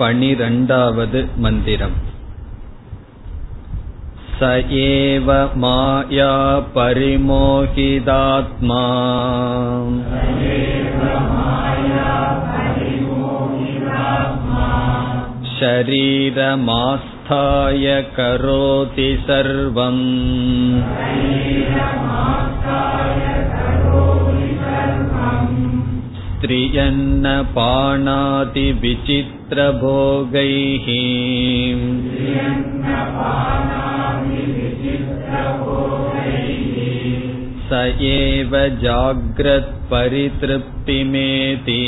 पनिरण्डावद् मन्दिरम् स एव माया परिमोहिदात्मा शरीरमास्थाय करोति सर्वम् स्त्रियन्न पाणातिविचित्रभोगैः स एव जाग्रत्परितृप्तिमेति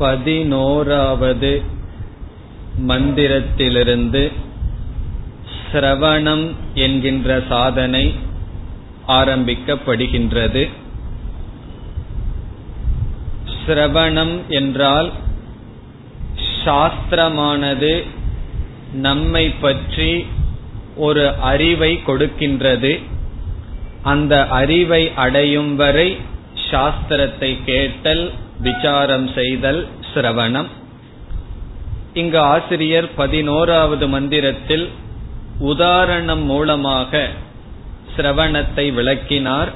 பதினோராவது மந்திரத்திலிருந்து சிரவணம் என்கின்ற சாதனை ஆரம்பிக்கப்படுகின்றது. சிரவணம் என்றால் சாஸ்திரமானது நம்மை பற்றி ஒரு அறிவை கொடுக்கின்றது. அந்த அறிவை அடையும் வரை சாஸ்திரத்தை கேட்டல் விசாரம் செய்தல் சிரவணம். இங்கு ஆசிரியர் பதினோராவது மந்திரத்தில் உதாரணம் மூலமாக சிரவணத்தை விளக்கினார்.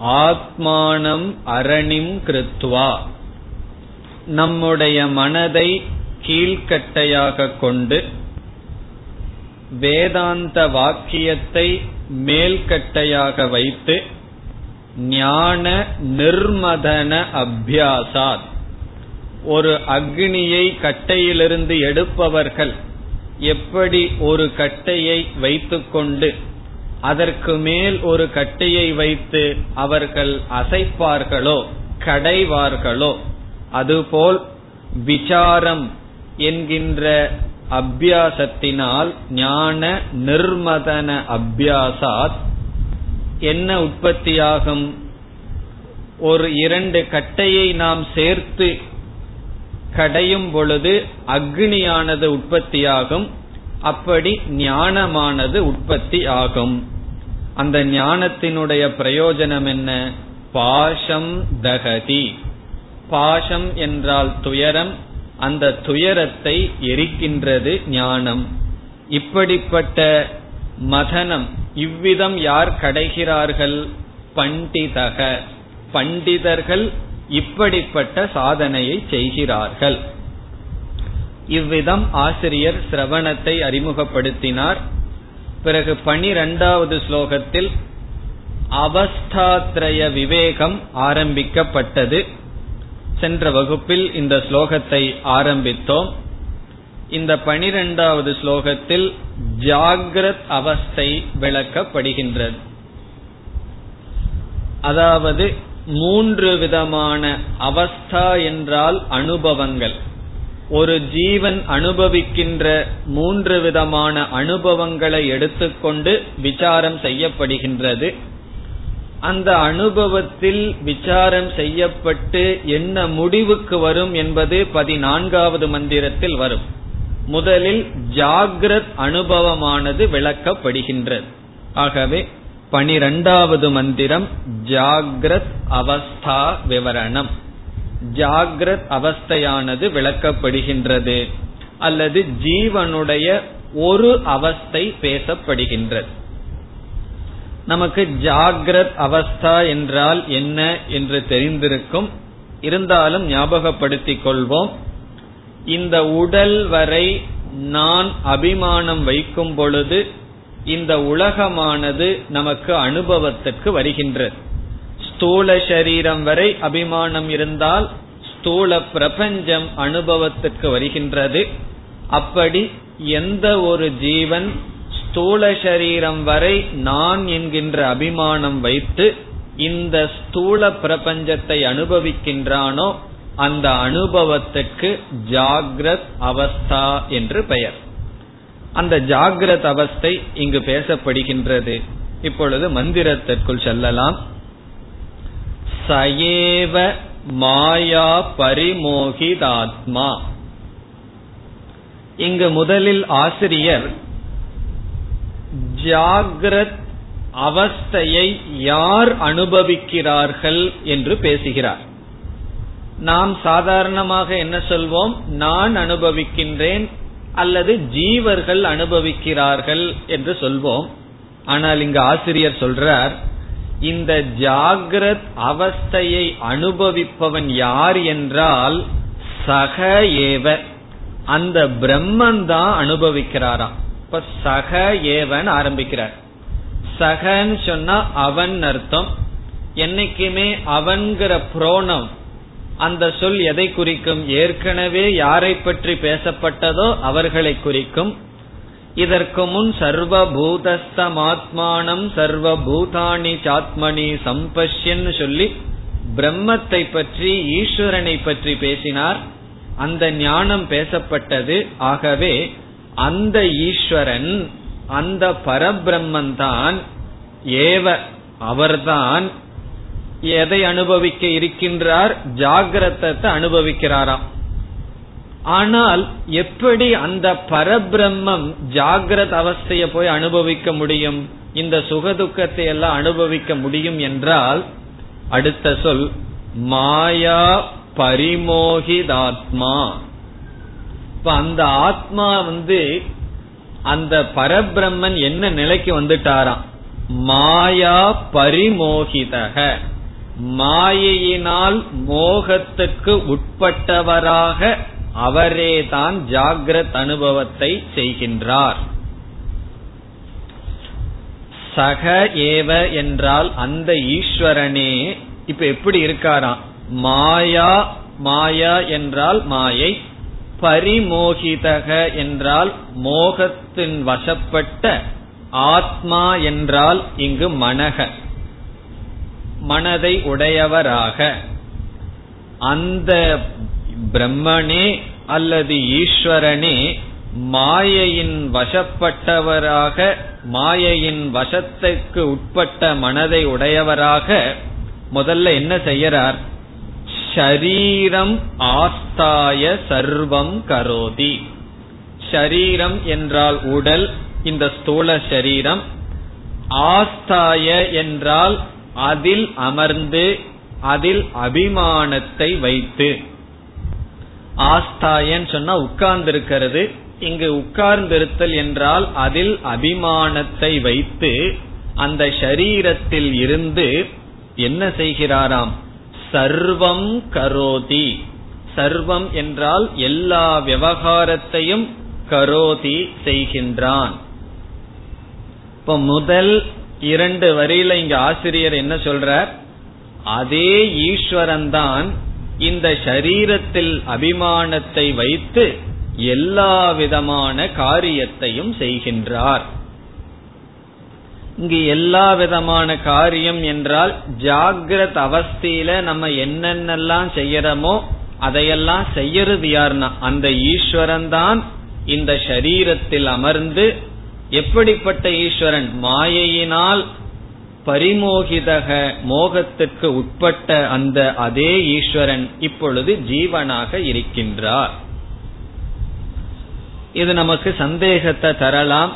ஆத்மானம் அரணிம் கிருத்வா. நம்முடைய மனதை கீழ்கட்டையாக கொண்டு வேதாந்த வாக்கியத்தை மேல்கட்டையாக வைத்து ஞான நிர்மதன அபியாசாத். ஒரு அக்னியை கட்டையிலிருந்து எடுப்பவர்கள் எப்படி ஒரு கட்டையை வைத்துக்கொண்டு அதற்கு மேல் ஒரு கட்டையை வைத்து அவர்கள் அசைப்பார்களோ கடைவார்களோ அதுபோல் விசாரம் என்கின்ற அபியாசத்தினால் ஞான நிர்மதன அபியாசாத் என்ன உற்பத்தியாகும்? ஒரு இரண்டு கட்டையை நாம் சேர்த்து கடையும் பொழுது அக்னியானது உற்பத்தியாகும் அப்படி ஞானமானது உற்பத்தி ஆகும் அந்த ஞானத்தினுடைய பிரயோஜனம் என்ன? பாஷம் தகதி. பாஷம் என்றால் துயரம் அந்த துயரத்தை எரிக்கின்றது ஞானம். இப்படிப்பட்ட மதனம் இவ்விதம் யார் கடைகிறார்கள்? பண்டிதக. பண்டிதர்கள் இப்படிப்பட்ட சாதனையை செய்கிறார்கள். இவ்விதம் ஆசிரியர் சிரவணத்தை அறிமுகப்படுத்தினார். பிறகு பனிரெண்டாவது ஸ்லோகத்தில் அவஸ்தாத்ரய விவேகம் ஆரம்பிக்கப்பட்டது. சென்ற வகுப்பில் இந்த ஸ்லோகத்தை ஆரம்பித்தோம். இந்த பனிரெண்டாவது ஸ்லோகத்தில் ஜாகிரத் அவஸ்தை விளக்கப்படுகின்றது. அதாவது மூன்று விதமான அவஸ்தா என்றால் அனுபவங்கள். ஒரு ஜீவன் அனுபவிக்கின்ற மூன்று விதமான அனுபவங்களை எடுத்துக்கொண்டு விசாரம் செய்யப்படுகின்றது. அந்த அனுபவத்தில் விசாரம் செய்யப்பட்டு என்ன முடிவுக்கு வரும் என்பது பதினான்காவது மந்திரத்தில் வரும். முதலில் ஜாகிரத் அனுபவமானது விளக்கப்படுகின்றது. ஆகவே பனிரெண்டாவது மந்திரம் ஜாகிரத் அவஸ்தா விவரணம். ஜாகிரத் அவஸ்தையானது விளக்கப்படுகின்றது அல்லது ஜீவனுடைய ஒரு அவஸ்தை பேசப்படுகின்றது. நமக்கு ஜாகிரத் அவஸ்தா என்றால் என்ன என்று தெரிந்திருக்கும். இருந்தாலும் ஞாபகப்படுத்திக் கொள்வோம். இந்த உடல் வரை நான் அபிமானம் வைக்கும் பொழுது இந்த உலகமானது நமக்கு அனுபவத்திற்கு வருகின்றது. ஸ்தூல சரீரம் வரை அபிமானம் இருந்தால் ஸ்தூல பிரபஞ்சம் அனுபவத்திற்கு வருகின்றது. அப்படி எந்த ஒரு ஜீவன் ஸ்தூல சரீரம் வரை நான் என்கின்ற அபிமானம் வைத்து இந்த ஸ்தூல பிரபஞ்சத்தை அனுபவிக்கின்றானோ அந்த அனுபவத்துக்கு ஜாகிரத் அவஸ்தா என்று பெயர். அந்த ஜாகிரத அவஸ்தை இங்கு பேசப்படுகின்றது. இப்பொழுது மந்திரத்திற்குள் செல்லலாம். சயேவ மாயா பரிமோகிதாத்மா. இங்கு முதலில் ஆசிரியர் ஜாகிரத் அவஸ்தையை யார் அனுபவிக்கிறார்கள் என்று பேசுகிறார். நாம் சாதாரணமாக என்ன சொல்வோம்? நான் அனுபவிக்கின்றேன் அல்லது ஜீவர்கள் அனுபவிக்கிறார்கள் என்று சொல்வோம். ஆனால் இங்கு ஆசிரியர் சொல்றார் இந்த ஜாகிரத் அவஸ்தையை அனுபவிப்பவன் யார் என்றால் சக ஏவ அந்த பிரம்மன் தான் அனுபவிக்கிறாராம். இப்ப சக ஏவன் ஆரம்பிக்கிறார். சகன்னு சொன்னா அவன் அர்த்தம். என்னைக்குமே அவன்கிற புரோணம் அந்த சொல் எதை குறிக்கும்? ஏற்கனவே யாரை பற்றி பேசப்பட்டதோ அவர்களை குறிக்கும். இதற்கு முன் சர்வபூதஸ்தமாத்மானம் சர்வபூதானி சாத்மனி சம்பஷ்யன் சொல்லி பிரம்மத்தை பற்றி ஈஸ்வரனை பற்றி பேசினார். அந்த ஞானம் பேசப்பட்டது. ஆகவே அந்த ஈஸ்வரன் அந்த பரபிரம்மன் தான் ஏவ அவர்தான் எதை அனுபவிக்க இருக்கின்றார்? ஜாகிரதத்தை அனுபவிக்கிறாராம். ஆனால் எப்படி அந்த பரபிரம்மம் ஜாகிரத அவஸ்தைய போய் அனுபவிக்க முடியும்? இந்த சுகதுக்கத்தை எல்லாம் அனுபவிக்க முடியும் என்றால் அடுத்த சொல் மாயா பரிமோகிதாத்மா. இப்ப அந்த ஆத்மா வந்து அந்த பரபிரம்மன் என்ன நிலைக்கு வந்துட்டாராம்? மாயா பரிமோகிதக. மாயையினால் மோகத்துக்கு உட்பட்டவராக அவரேதான் ஜாகிரத் அனுபவத்தை செய்கின்றார். சக ஏவ என்றால் அந்த ஈஸ்வரனே. இப்ப எப்படி இருக்காராம்? மாயா மாயா என்றால் மாயை பரிமோகிதக என்றால் மோகத்தின் வசப்பட்ட ஆத்மா என்றால் இங்கு மனக. மனதை உடையவராக. அந்த பிரம்மனே அல்லது ஈஸ்வரனே மாயையின் வசப்பட்டவராக மாயையின் வசத்துக்கு உட்பட்ட மனதை உடையவராக முதல்ல என்ன செய்யறார் ஷரீரம் ஆஸ்தாய சர்வம் கரோதி. ஷரீரம் என்றால் உடல் இந்த ஸ்தூல சரீரம் ஆஸ்தாய என்றால் அதில் அமர்ந்து அதில் அபிமானத்தை வைத்து. ஆஸ்தாயன் சொன்னா உட்கார்ந்திருக்கிறது. இங்கு உட்கார்ந்திருத்தல் என்றால் அதில் அபிமானத்தை வைத்து அந்த ஷரீரத்தில் இருந்து என்ன செய்கிறாராம்? சர்வம் கரோதி. சர்வம் என்றால் எல்லா விவகாரத்தையும் கரோதி செய்கின்றான். இப்ப முதல் இரண்டு வரியில இங்க ஆசிரியர் என்ன சொல்றார்? அதே ஈஸ்வரன் தான் இந்த சரீரத்தில் அபிமானத்தை வைத்து எல்லா விதமான காரியத்தையும் செய்கின்றார். இங்கு எல்லா விதமான காரியம் என்றால் ஜாகிரத் அவஸ்தியில நம்ம என்னென்னலாம் செய்யறோமோ அதையெல்லாம் செய்யறது யாருன்னா அந்த ஈஸ்வரன் தான் இந்த சரீரத்தில் அமர்ந்து எப்படிப்பட்ட ஈஸ்வரன்? மாயையினால் பரிமோகிதக மோகத்துக்கு உட்பட்ட அந்த அதே ஈஸ்வரன் இப்பொழுது ஜீவனாக இருக்கின்றார். இது நமக்கு சந்தேகத்தை தரலாம்.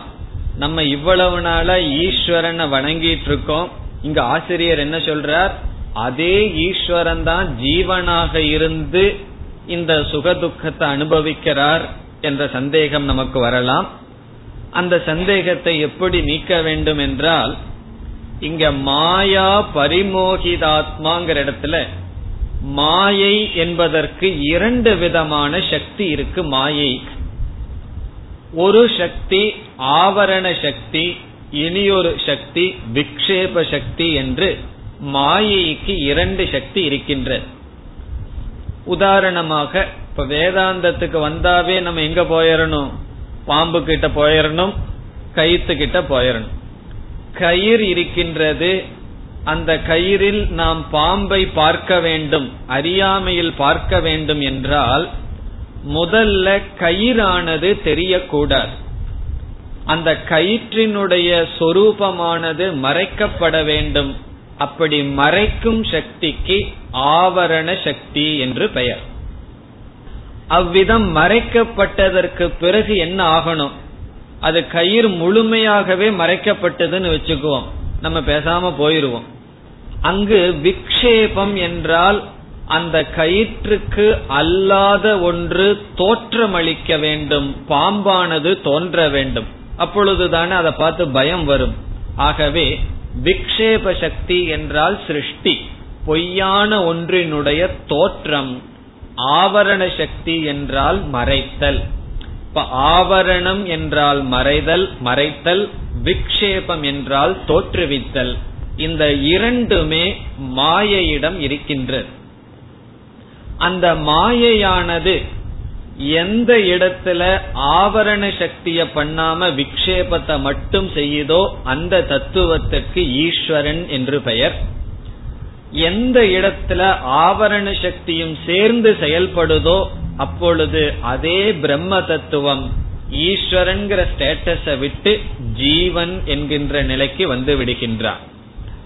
நம்ம இவ்வளவு நாளா ஈஸ்வரனை வணங்கிட்டு இருக்கோம் இங்க ஆசிரியர் என்ன சொல்றார்? அதே ஈஸ்வரன் தான் ஜீவனாக இருந்து இந்த சுகதுக்கத்தை அனுபவிக்கிறார் என்ற சந்தேகம் நமக்கு வரலாம். அந்த சந்தேகத்தை எப்படி நீக்க வேண்டும் என்றால் இங்க மாயா பரிமோகிதாத்மாங்கிற இடத்துல மாயை என்பதற்கு இரண்டு விதமான சக்தி இருக்கு மாயை. ஒரு சக்தி ஆவரண சக்தி இனியொரு சக்தி விக்ஷேப சக்தி என்று மாயைக்கு இரண்டு சக்தி இருக்கின்றது உதாரணமாக இப்ப வேதாந்தத்துக்கு வந்தாவே நம்ம எங்க போயிடணும் பாம்பு கிட்ட போயிடணும் கயித்து கிட்ட போயிடணும் கயிறு இருக்கின்றது அந்த கயிறில் நாம் பாம்பை பார்க்க வேண்டும் அறியாமையில் பார்க்க வேண்டும் என்றால் முதல்ல கயிறானது தெரியக்கூடாது. அந்த கயிற்றினுடைய சொரூபமானது மறைக்கப்பட வேண்டும். அப்படி மறைக்கும் சக்திக்கு ஆவரண சக்தி என்று பெயர். அவ்விதம் மறைக்கப்பட்டதற்கு பிறகு என்ன ஆகணும்? அது கயிறு முழுமையாகவே மறைக்கப்பட்டதுன்னு வச்சுக்குவோம். நம்ம பேசாம போயிருவோம். அங்கு விக்ஷேபம் என்றால் அந்த கயிற்றுக்கு அல்லாத ஒன்று தோற்றமளிக்க வேண்டும் பாம்பானது தோன்ற வேண்டும். அப்பொழுதுதானே அதை பார்த்து பயம் வரும். ஆகவே விக்ஷேப சக்தி என்றால் சிருஷ்டி பொய்யான ஒன்றினுடைய தோற்றம். ஆவரண சக்தி என்றால் மறைத்தல். இப்ப ஆவரணம் என்றால் மறைதல் மறைத்தல் விக்ஷேபம் என்றால் தோற்றுவித்தல். இந்த இரண்டுமே மாயையிடம் இருக்கின்றது. அந்த மாயையானது எந்த இடத்துல ஆவரண சக்திய பண்ணாம விக்ஷேபத்தை மட்டும் செய்யுதோ அந்த தத்துவத்திற்கு ஈஸ்வரன் என்று பெயர். எந்த இடத்துல ஆவரண சக்தியும் சேர்ந்து செயல்படுதோ அப்பொழுது அதே பிரம்ம தத்துவம் ஈஸ்வரன்கிற ஸ்டேட்டஸ விட்டு ஜீவன் என்கின்ற நிலைக்கு வந்து விடுகின்றான்.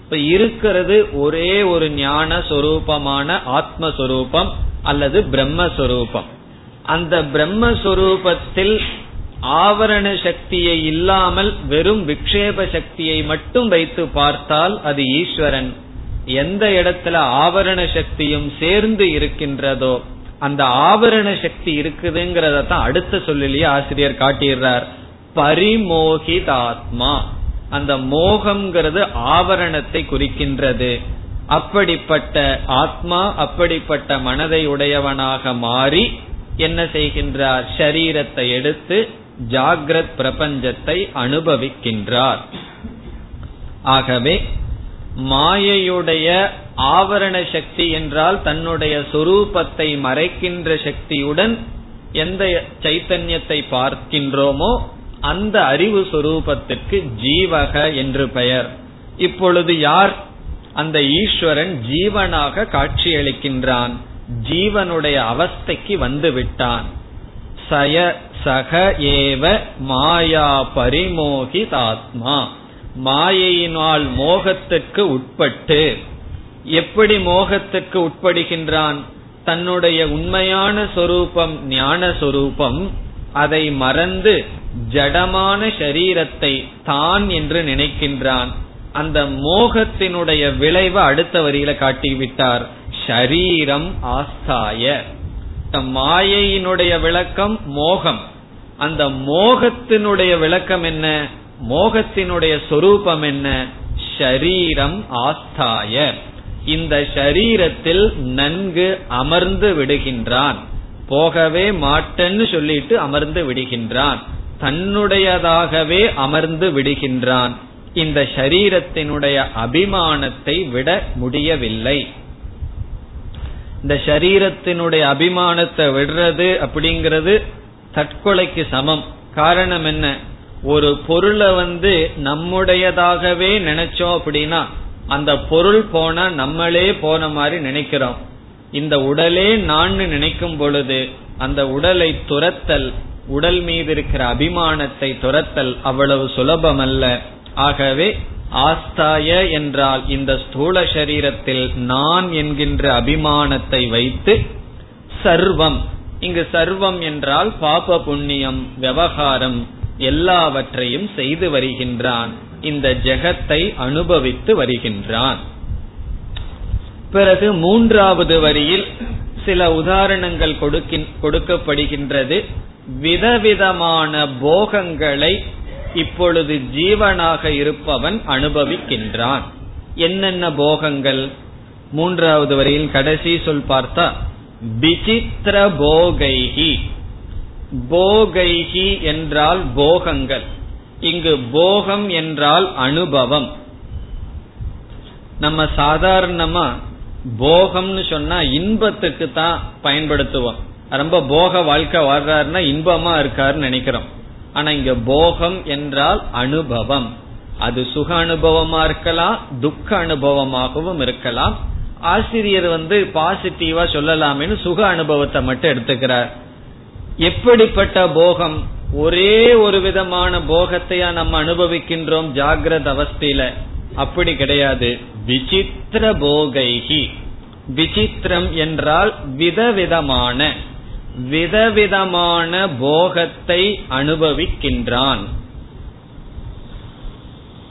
இப்ப இருக்கிறது ஒரே ஒரு ஞான சொரூபமான ஆத்மஸ்வரூபம் அல்லது பிரம்மஸ்வரூபம். அந்த பிரம்மஸ்வரூபத்தில் ஆவரண சக்தியை இல்லாமல் வெறும் விக்ஷேப சக்தியை மட்டும் வைத்து பார்த்தால் அது ஈஸ்வரன். எந்த இடத்துல ஆவரண சக்தியும் சேர்ந்து இருக்கின்றதோ அந்த ஆவரண சக்தி இருக்குதுங்கிறத தான் அடுத்த சொல்லிலேயே ஆசிரியர் காட்டிடுறார். பரிமோகிதாத்மா. அந்த மோகம்ங்கிறது ஆவரணத்தை குறிக்கின்றது. அப்படிப்பட்ட ஆத்மா அப்படிப்பட்ட மனதை உடையவனாக மாறி என்ன செய்கின்றார்? ஷரீரத்தை எடுத்து ஜாகிரத் பிரபஞ்சத்தை அனுபவிக்கின்றார். ஆகவே மாயையுடைய ஆவரண சக்தி என்றால் தன்னுடைய சொரூபத்தை மறைக்கின்ற சக்தியுடன் எந்த சைத்தன்யத்தை பார்க்கின்றோமோ அந்த அறிவு சொரூபத்திற்கு ஜீவக என்று பெயர். இப்பொழுது யார் அந்த ஈஸ்வரன் ஜீவனாக காட்சியளிக்கின்றான்? ஜீவனுடைய அவஸ்தைக்கு வந்து விட்டான் சய சக ஏவ மாயா பரிமோகிதாத்மா. மாயையினால் மோகத்திற்கு உட்பட்டு எப்படி மோகத்துக்கு உட்படுகின்றான்? தன்னுடைய உண்மையான சொரூபம் ஞான சொரூபம் அதை மறந்து ஜடமான சரீரத்தை தான் என்று நினைக்கின்றான். அந்த மோகத்தினுடைய விளைவு அடுத்த வரியில காட்டிவிட்டார். ஷரீரம் ஆஸ்தாய. மாயையினுடைய விளக்கம் மோகம். அந்த மோகத்தினுடைய விளக்கம் என்ன? மோகத்தினுடைய சொரூபம் என்ன? ஷரீரம் ஆஸ்தாய. இந்த ஷரீரத்தில் நன்கு அமர்ந்து விடுகின்றான். போகவே மாட்டேன்னு சொல்லிட்டு அமர்ந்து விடுகின்றான். தன்னுடையதாகவே அமர்ந்து விடுகின்றான். இந்த ஷரீரத்தினுடைய அபிமானத்தை விட முடியவில்லை. இந்த ஷரீரத்தினுடைய அபிமானத்தை விடுறது அப்படிங்கிறது தற்கொலைக்கு சமம். காரணம் என்ன? ஒரு பொருளை வந்து நம்முடையதாகவே நினைச்சோம் அப்படின்னா அந்த பொருள் போனா நம்மளே போன மாதிரி நினைக்கிறோம். இந்த உடலே நான் நினைக்கும் பொழுது அந்த உடலை துரத்தல் உடல் மீது இருக்கிற அபிமானத்தை துரத்தல் அவ்வளவு சுலபமல்ல. ஆகவே ஆஸ்தாய என்றால் இந்த ஸ்தூல சரீரத்தில் நான் என்கின்ற அபிமானத்தை வைத்து சர்வம் இங்கு சர்வம் என்றால் பாப புண்ணியம் விவகாரம் எல்லாவற்றையும் செய்து வருகின்றான். இந்த ஜெகத்தை அனுபவித்து வருகின்றான். பிறகு மூன்றாவது வரியில் சில உதாரணங்கள் கொடுக்கப்படுகின்றது. விதவிதமான போகங்களை இப்பொழுது ஜீவனாக இருப்பவன் அனுபவிக்கின்றான். என்னென்ன போகங்கள்? மூன்றாவது வரையில் கடைசி சொல் பார்த்தா விசித்திர போகைகி. போகைகி என்றால் போகங்கள். இங்கு போகம் என்றால் அனுபவம். நம்ம சாதாரணமா போகம்னு சொன்னா இன்பத்துக்கு தான் பயன்படுத்துவோம். ரொம்ப போக வாழ்க்கை வாழ்றாருன்னா இன்பமா இருக்காருன்னு நினைக்கிறோம். ஆனா இங்க போகம் என்றால் அனுபவம். அது சுக அனுபவமா இருக்கலாம் துக்க அனுபவமாகவும் இருக்கலாம். ஆசிரியர் வந்து பாசிட்டிவா சொல்லலாமேன்னு சுக அனுபவத்தை மட்டும் எடுத்துக்கிறார். எப்படிப்பட்ட போகம்? ஒரே ஒரு விதமான போகத்தையா நம்ம அனுபவிக்கின்றோம் ஜாகிரத அவஸ்தையில. அப்படி கிடையாது. விசித்திர போகைகி விசித்திரம் என்றால் விதவிதமான விதவிதமான போகத்தை அனுபவிக்கின்றான்.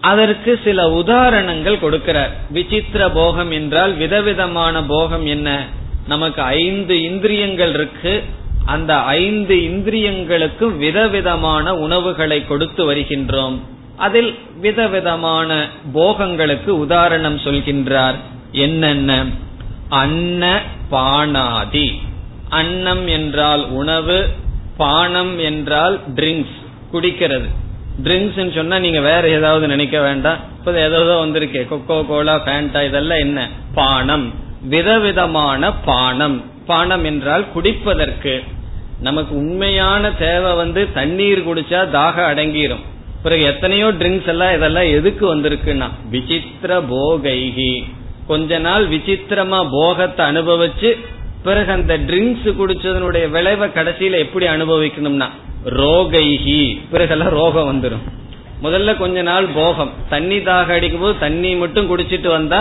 அதற்கு சில உதாரணங்கள் கொடுக்கிறார். விசித்திர போகம் என்றால் விதவிதமான போகம் என்ன? நமக்கு ஐந்து இந்திரியங்கள் இருக்கு. அந்த ஐந்து இந்திரியங்களுக்கும் விதவிதமான உணவுகளை கொடுத்து வருகின்றோம். அதில் விதவிதமான போகங்களுக்கு உதாரணம் சொல்கின்றார். என்னென்ன? அன்ன பானாதி. அன்னம் என்றால் உணவு பானம் என்றால் ட்ரிங்க்ஸ் குடிக்கிறது. ட்ரிங்க்ஸ் சொன்னா நீங்க வேற ஏதாவது நினைக்க வேண்டாம். இப்ப ஏதாவது வந்திருக்கே கொக்கோ கோலா பேண்டா இதெல்லாம் என்ன? பானம். விதவிதமான பானம். பானம் என்றால் குடிப்பதற்கு. நமக்கு உண்மையான தேவை வந்து தண்ணீர் குடிச்சா தாக அடங்கிரும். பிறகு எத்தனையோ ட்ரிங்க்ஸ் எல்லாம் இதெல்லாம் எதுக்கு வந்திருக்குன்னா விசித்திர போகைகி. கொஞ்ச நாள் விசித்திரமா போகத்தை அனுபவிச்சு பிறகு அந்த ட்ரிங்க்ஸ் குடிச்சதனுடைய விளைவை கடைசியில எப்படி அனுபவிக்கணும்னா ரோகைகி. பிறகெல்லாம் ரோகம் வந்துடும் முதல்ல கொஞ்ச நாள் போகம். தண்ணி தாக அடிக்கும் போது தண்ணி மட்டும் குடிச்சிட்டு வந்தா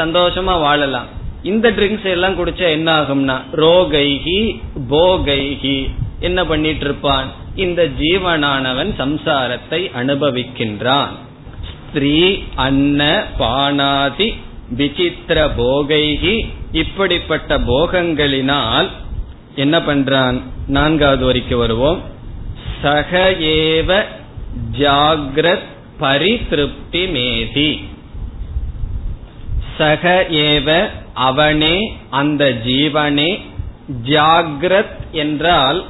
சந்தோஷமா வாழலாம். இந்த ட்ரிங்க்ஸ் எல்லாம் குடிச்சா என்ன ஆகும்னா ரோகைகி போகைகி என்ன பண்ணிட்டு இருப்பான் இந்த ஜீவனானவன் சம்சாரத்தை அனுபவிக்கின்றான். ஸ்திரீ அன்ன பானாதி விசித்திர போகைகி இப்படிப்பட்ட போகங்களினால் என்ன பண்றான்? நான்காவது வரைக்கும் வருவோம். சக ஏவ ஜாகிரத் பரிதிருப்தி மேதி. சக ஏவ அவனே அந்த ஜீவனே ஜாகிரத் என்றால்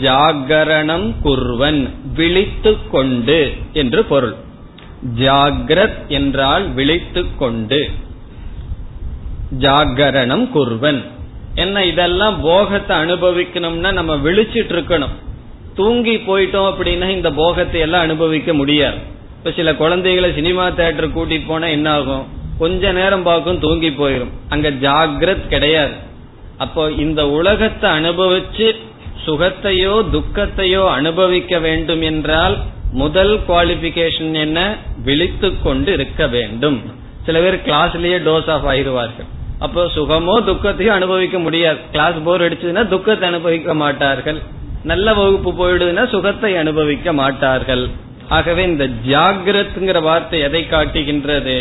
ஜாகரணம் குர்வன் விழித்து கொண்டு என்று பொருள். ஜாகிரத் என்றால் விழித்து கொண்டு. ஜாகரணம் குர்வன் என்ன இதெல்லாம் போகத்தை அனுபவிக்கணும்னா நம்ம விழிச்சிட்டு இருக்கணும் தூங்கி போயிட்டோம் அப்படின்னா இந்த போகத்தை எல்லாம் அனுபவிக்க முடியாது. இப்ப சில குழந்தைகளை சினிமா தேட்டர் கூட்டிட்டு போனா என்ன ஆகும்? கொஞ்ச நேரம் பார்க்கும் தூங்கி போயிடும் அங்க ஜாகிரத் கிடையாது. அப்போ இந்த உலகத்தை அனுபவிச்சு சுகத்தையோ துக்கத்தையோ அனுபவிக்க வேண்டும் என்றால் முதல் குவாலிபிகேஷன் என்ன? விழித்து கொண்டு இருக்க வேண்டும். சில பேர் கிளாஸ்லயே டோஸ் ஆஃப் ஆயிடுவார்கள் அப்போ சுகமோ துக்கத்தையோ அனுபவிக்க முடியாது. கிளாஸ் போர் அடிச்சதுன்னா துக்கத்தை அனுபவிக்க மாட்டார்கள். நல்ல வகுப்பு போயிடுதுன்னா சுகத்தை அனுபவிக்க மாட்டார்கள். ஆகவே இந்த ஜாகிரத்ங்கிற வார்த்தை எதை காட்டுகின்றது?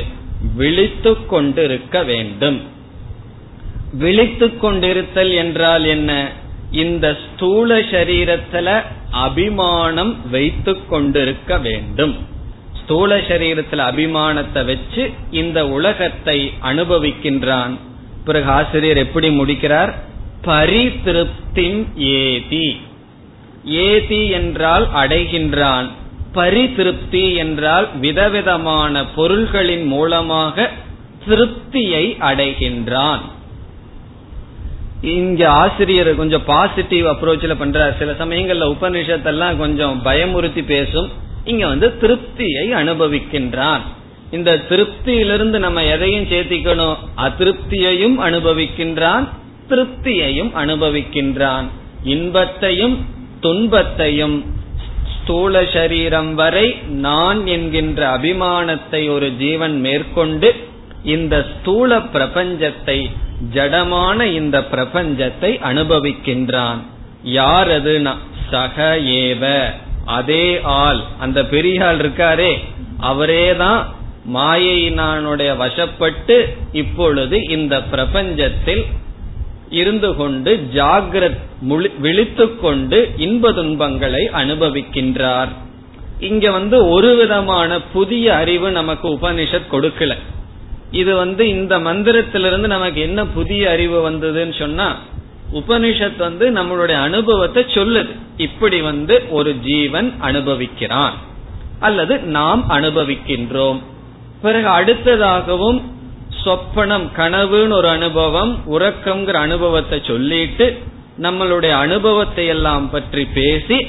விழித்துக் கொண்டிருக்க வேண்டும். விழித்துக் கொண்டிருத்தல் என்றால் என்ன? இந்த ஸ்தூல சரீரத்துல அபிமானம் வைத்து கொண்டிருக்க வேண்டும். ஸ்தூல சரீரத்துல அபிமானத்தை வச்சு இந்த உலகத்தை அனுபவிக்கின்றான். பிறகு ஆசிரியர் எப்படி முடிக்கிறார்? பரிதிருப்திம் ஏதி. ஏதி என்றால் அடைகின்றான். பரிதிருப்தி என்றால் விதவிதமான பொருள்களின் மூலமாக திருப்தியை அடைகின்றான். இங்க ஆசிரியர் கொஞ்சம் பாசிட்டிவ் அப்ரோச்ல பண்றார். சில சமயங்கள்ல உபநிஷத்தெல்லாம் கொஞ்சம் பயமுறுத்தி பேசும். இங்க வந்து திருப்தியை அனுபவிக்கின்றான். இந்த திருப்தியிலிருந்து நம்ம எதையும் சேர்த்திக்கணும்? அதிருப்தியையும் அனுபவிக்கின்றான் திருப்தியையும் அனுபவிக்கின்றான். இன்பத்தையும் துன்பத்தையும் ஸ்தூல சரீரம் வரை நான் என்கின்ற அபிமானத்தை ஒரு ஜீவன் மேற்கொண்டு இந்த ஸ்தூல பிரபஞ்சத்தை ஜடமான இந்த பிரபஞ்சத்தை அனுபவிக்கின்றான். யார் அது சக ஏவ. அதே ஆள். அந்த பெரிய ஆள் இருக்காரே. அவரேதான் மாயையினானுடைய வசப்பட்டு இப்பொழுது இந்த பிரபஞ்சத்தில் இருந்து கொண்டு ஜாகிரத் விழித்து கொண்டு இன்ப துன்பங்களை அனுபவிக்கின்றார். இங்க வந்து ஒரு விதமான புதிய அறிவு நமக்கு உபனிஷத் கொடுக்கல. இது வந்து இந்த மந்திரத்திலிருந்து நமக்கு என்ன புதிய அறிவு வந்ததுன்னு சொன்னா உபனிஷத் வந்து நம்மளுடைய அனுபவத்தை சொல்லுது. இப்படி வந்து ஒரு ஜீவன் அனுபவிக்கிறான். அல்லது நாம் அனுபவிக்கின்றோம். பிறகு அடுத்ததாகவும் சொப்பனம் கனவுன்னு ஒரு அனுபவம் உறக்கம்ங்கிற அனுபவத்தை சொல்லிட்டு நம்மளுடைய அனுபவத்தை எல்லாம் பற்றி பேசி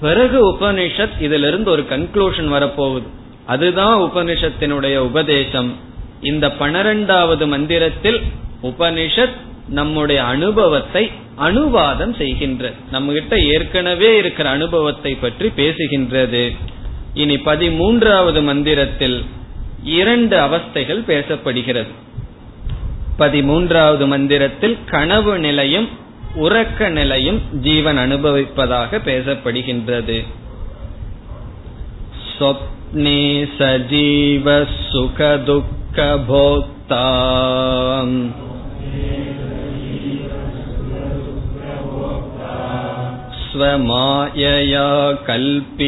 பிறகு உபனிஷத் இதிலிருந்து ஒரு கன்க்ளூஷன் வரப்போகுது. அதுதான் உபனிஷத்தினுடைய உபதேசம். இந்த பனிரெண்டாவது மந்திரத்தில் உபனிஷத் நம்முடைய அனுபவத்தை அனுவாதம் செய்கின்றது. நம்ம கிட்ட ஏற்கனவே இருக்கிற அனுபவத்தை பற்றி பேசுகின்றது. இனி பதிமூன்றாவது மந்திரத்தில் இரண்டு அவஸ்தைகள் பேசப்படுகிறது பதிமூன்றாவது மந்திரத்தில் கனவு நிலையும் உறக்க நிலையும் ஜீவன் அனுபவிப்பதாக பேசப்படுகின்றது स्वप्ने सजीवसुखदुःखभोक्ता स्वमायया कल्पितजीवलोके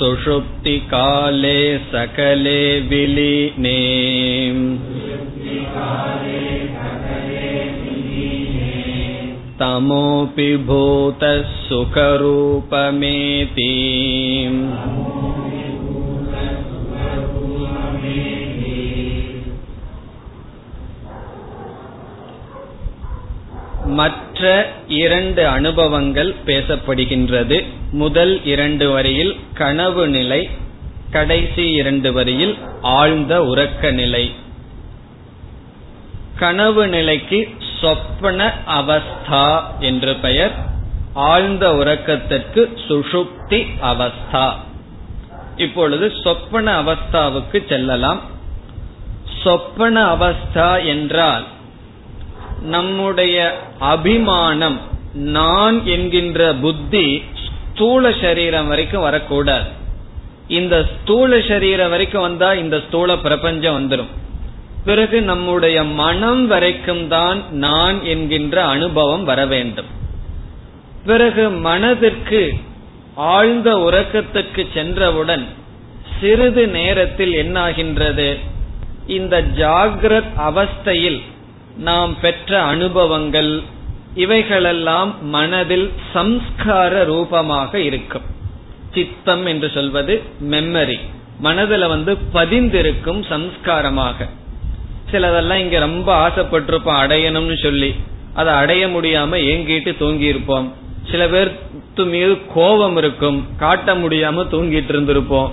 सुषुप्तिकाले सकले विलीने तमोऽपि भूतः सुखरूपमेति மற்ற இரண்டு அனுபவங்கள் பேசப்படுகின்றது முதல் இரண்டு வரியில் கனவு நிலை கடைசி இரண்டு வரியில் ஆழ்ந்த உறக்க நிலை. கனவு நிலைக்கு சொப்பன அவஸ்தா என்று பெயர் ஆழ்ந்த உறக்கத்திற்கு சுஷுப்தி அவஸ்தா. இப்பொழுது சொப்பன அவஸ்தாவுக்கு செல்லலாம். சொப்பன அவஸ்தா என்றால் நம்முடைய அபிமானம் நான் என்கின்ற புத்தி ஸ்தூல சரீரம் வரைக்கும் வரக்கூடாது. இந்த ஸ்தூல சரீரம் வரைக்கும் வந்தா இந்த ஸ்தூல பிரபஞ்சம் வந்துடும் பிறகு நம்முடைய மனம் வரைக்கும் தான் நான் என்கின்ற அனுபவம் வர வேண்டும். பிறகு மனதிற்கு ஆழ்ந்த உறக்கத்துக்கு சென்றவுடன் சிறிது நேரத்தில் என்னாகின்றது? இந்த ஜாகிரத் அவஸ்தையில் நாம் பெற்ற அனுபவங்கள் இவைகளெல்லாம் மனதில் சம்ஸ்கார ரூபமாக இருக்கும். சித்தம் என்று சொல்வது மெமரி மனதில் வந்து பதிந்திருக்கும் சம்ஸ்காரமாக. சிலதெல்லாம் இங்க ரொம்ப ஆசைப்பட்டிருப்போம் அடையணும்னு சொல்லி. அதை அடைய முடியாம ஏங்கிட்டு தூங்கி இருப்போம் சில பேர்த்து மீது கோபம் இருக்கும் காட்ட முடியாம தூங்கிட்டு இருந்திருப்போம்.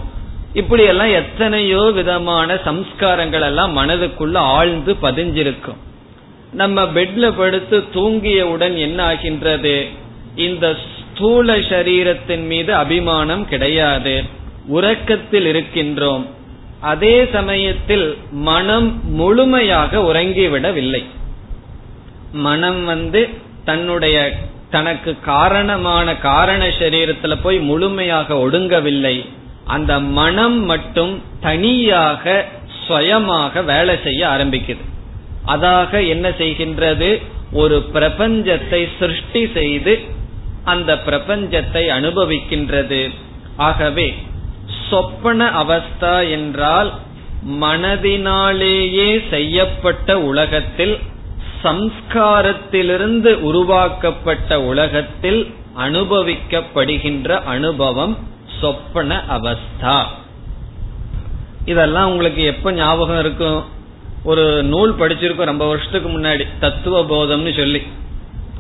இப்படி எல்லாம் எத்தனையோ விதமான சம்ஸ்காரங்கள் எல்லாம் மனதுக்குள்ள ஆழ்ந்து பதிஞ்சிருக்கும். நம்ம பெட்ல படுத்து தூங்கியவுடன் என்ன ஆகின்றது? இந்த ஸ்தூல சரீரத்தின் மீது அபிமானம் கிடையாது. உறக்கத்தில் இருக்கின்றோம். அதே சமயத்தில் மனம் முழுமையாக உறங்கிவிடவில்லை. மனம் வந்து தன்னுடைய தனக்கு காரணமான காரண சரீரத்துல போய் முழுமையாக ஒடுங்கவில்லை. அந்த மனம் மட்டும் தனியாக சுயமாக வேலை செய்ய ஆரம்பிக்குது. அதாக என்ன செய்கின்றது? ஒரு பிரபஞ்சத்தை சிருஷ்டி செய்து அந்த பிரபஞ்சத்தை அனுபவிக்கின்றது. ஆகவே சொப்பன அவஸ்தா என்றால் மனதினாலேயே செய்யப்பட்ட உலகத்தில் சம்ஸ்காரத்திலிருந்து உருவாக்கப்பட்ட உலகத்தில் அனுபவிக்கப்படுகின்ற அனுபவம் சொப்பன அவஸ்தா. இதெல்லாம் உங்களுக்கு எப்ப ஞாபகம் இருக்கும்? ஒரு நூல் படிச்சிருக்கோம் ரொம்ப வருஷத்துக்கு முன்னாடி. தத்துவ போதம்னு சொல்லி.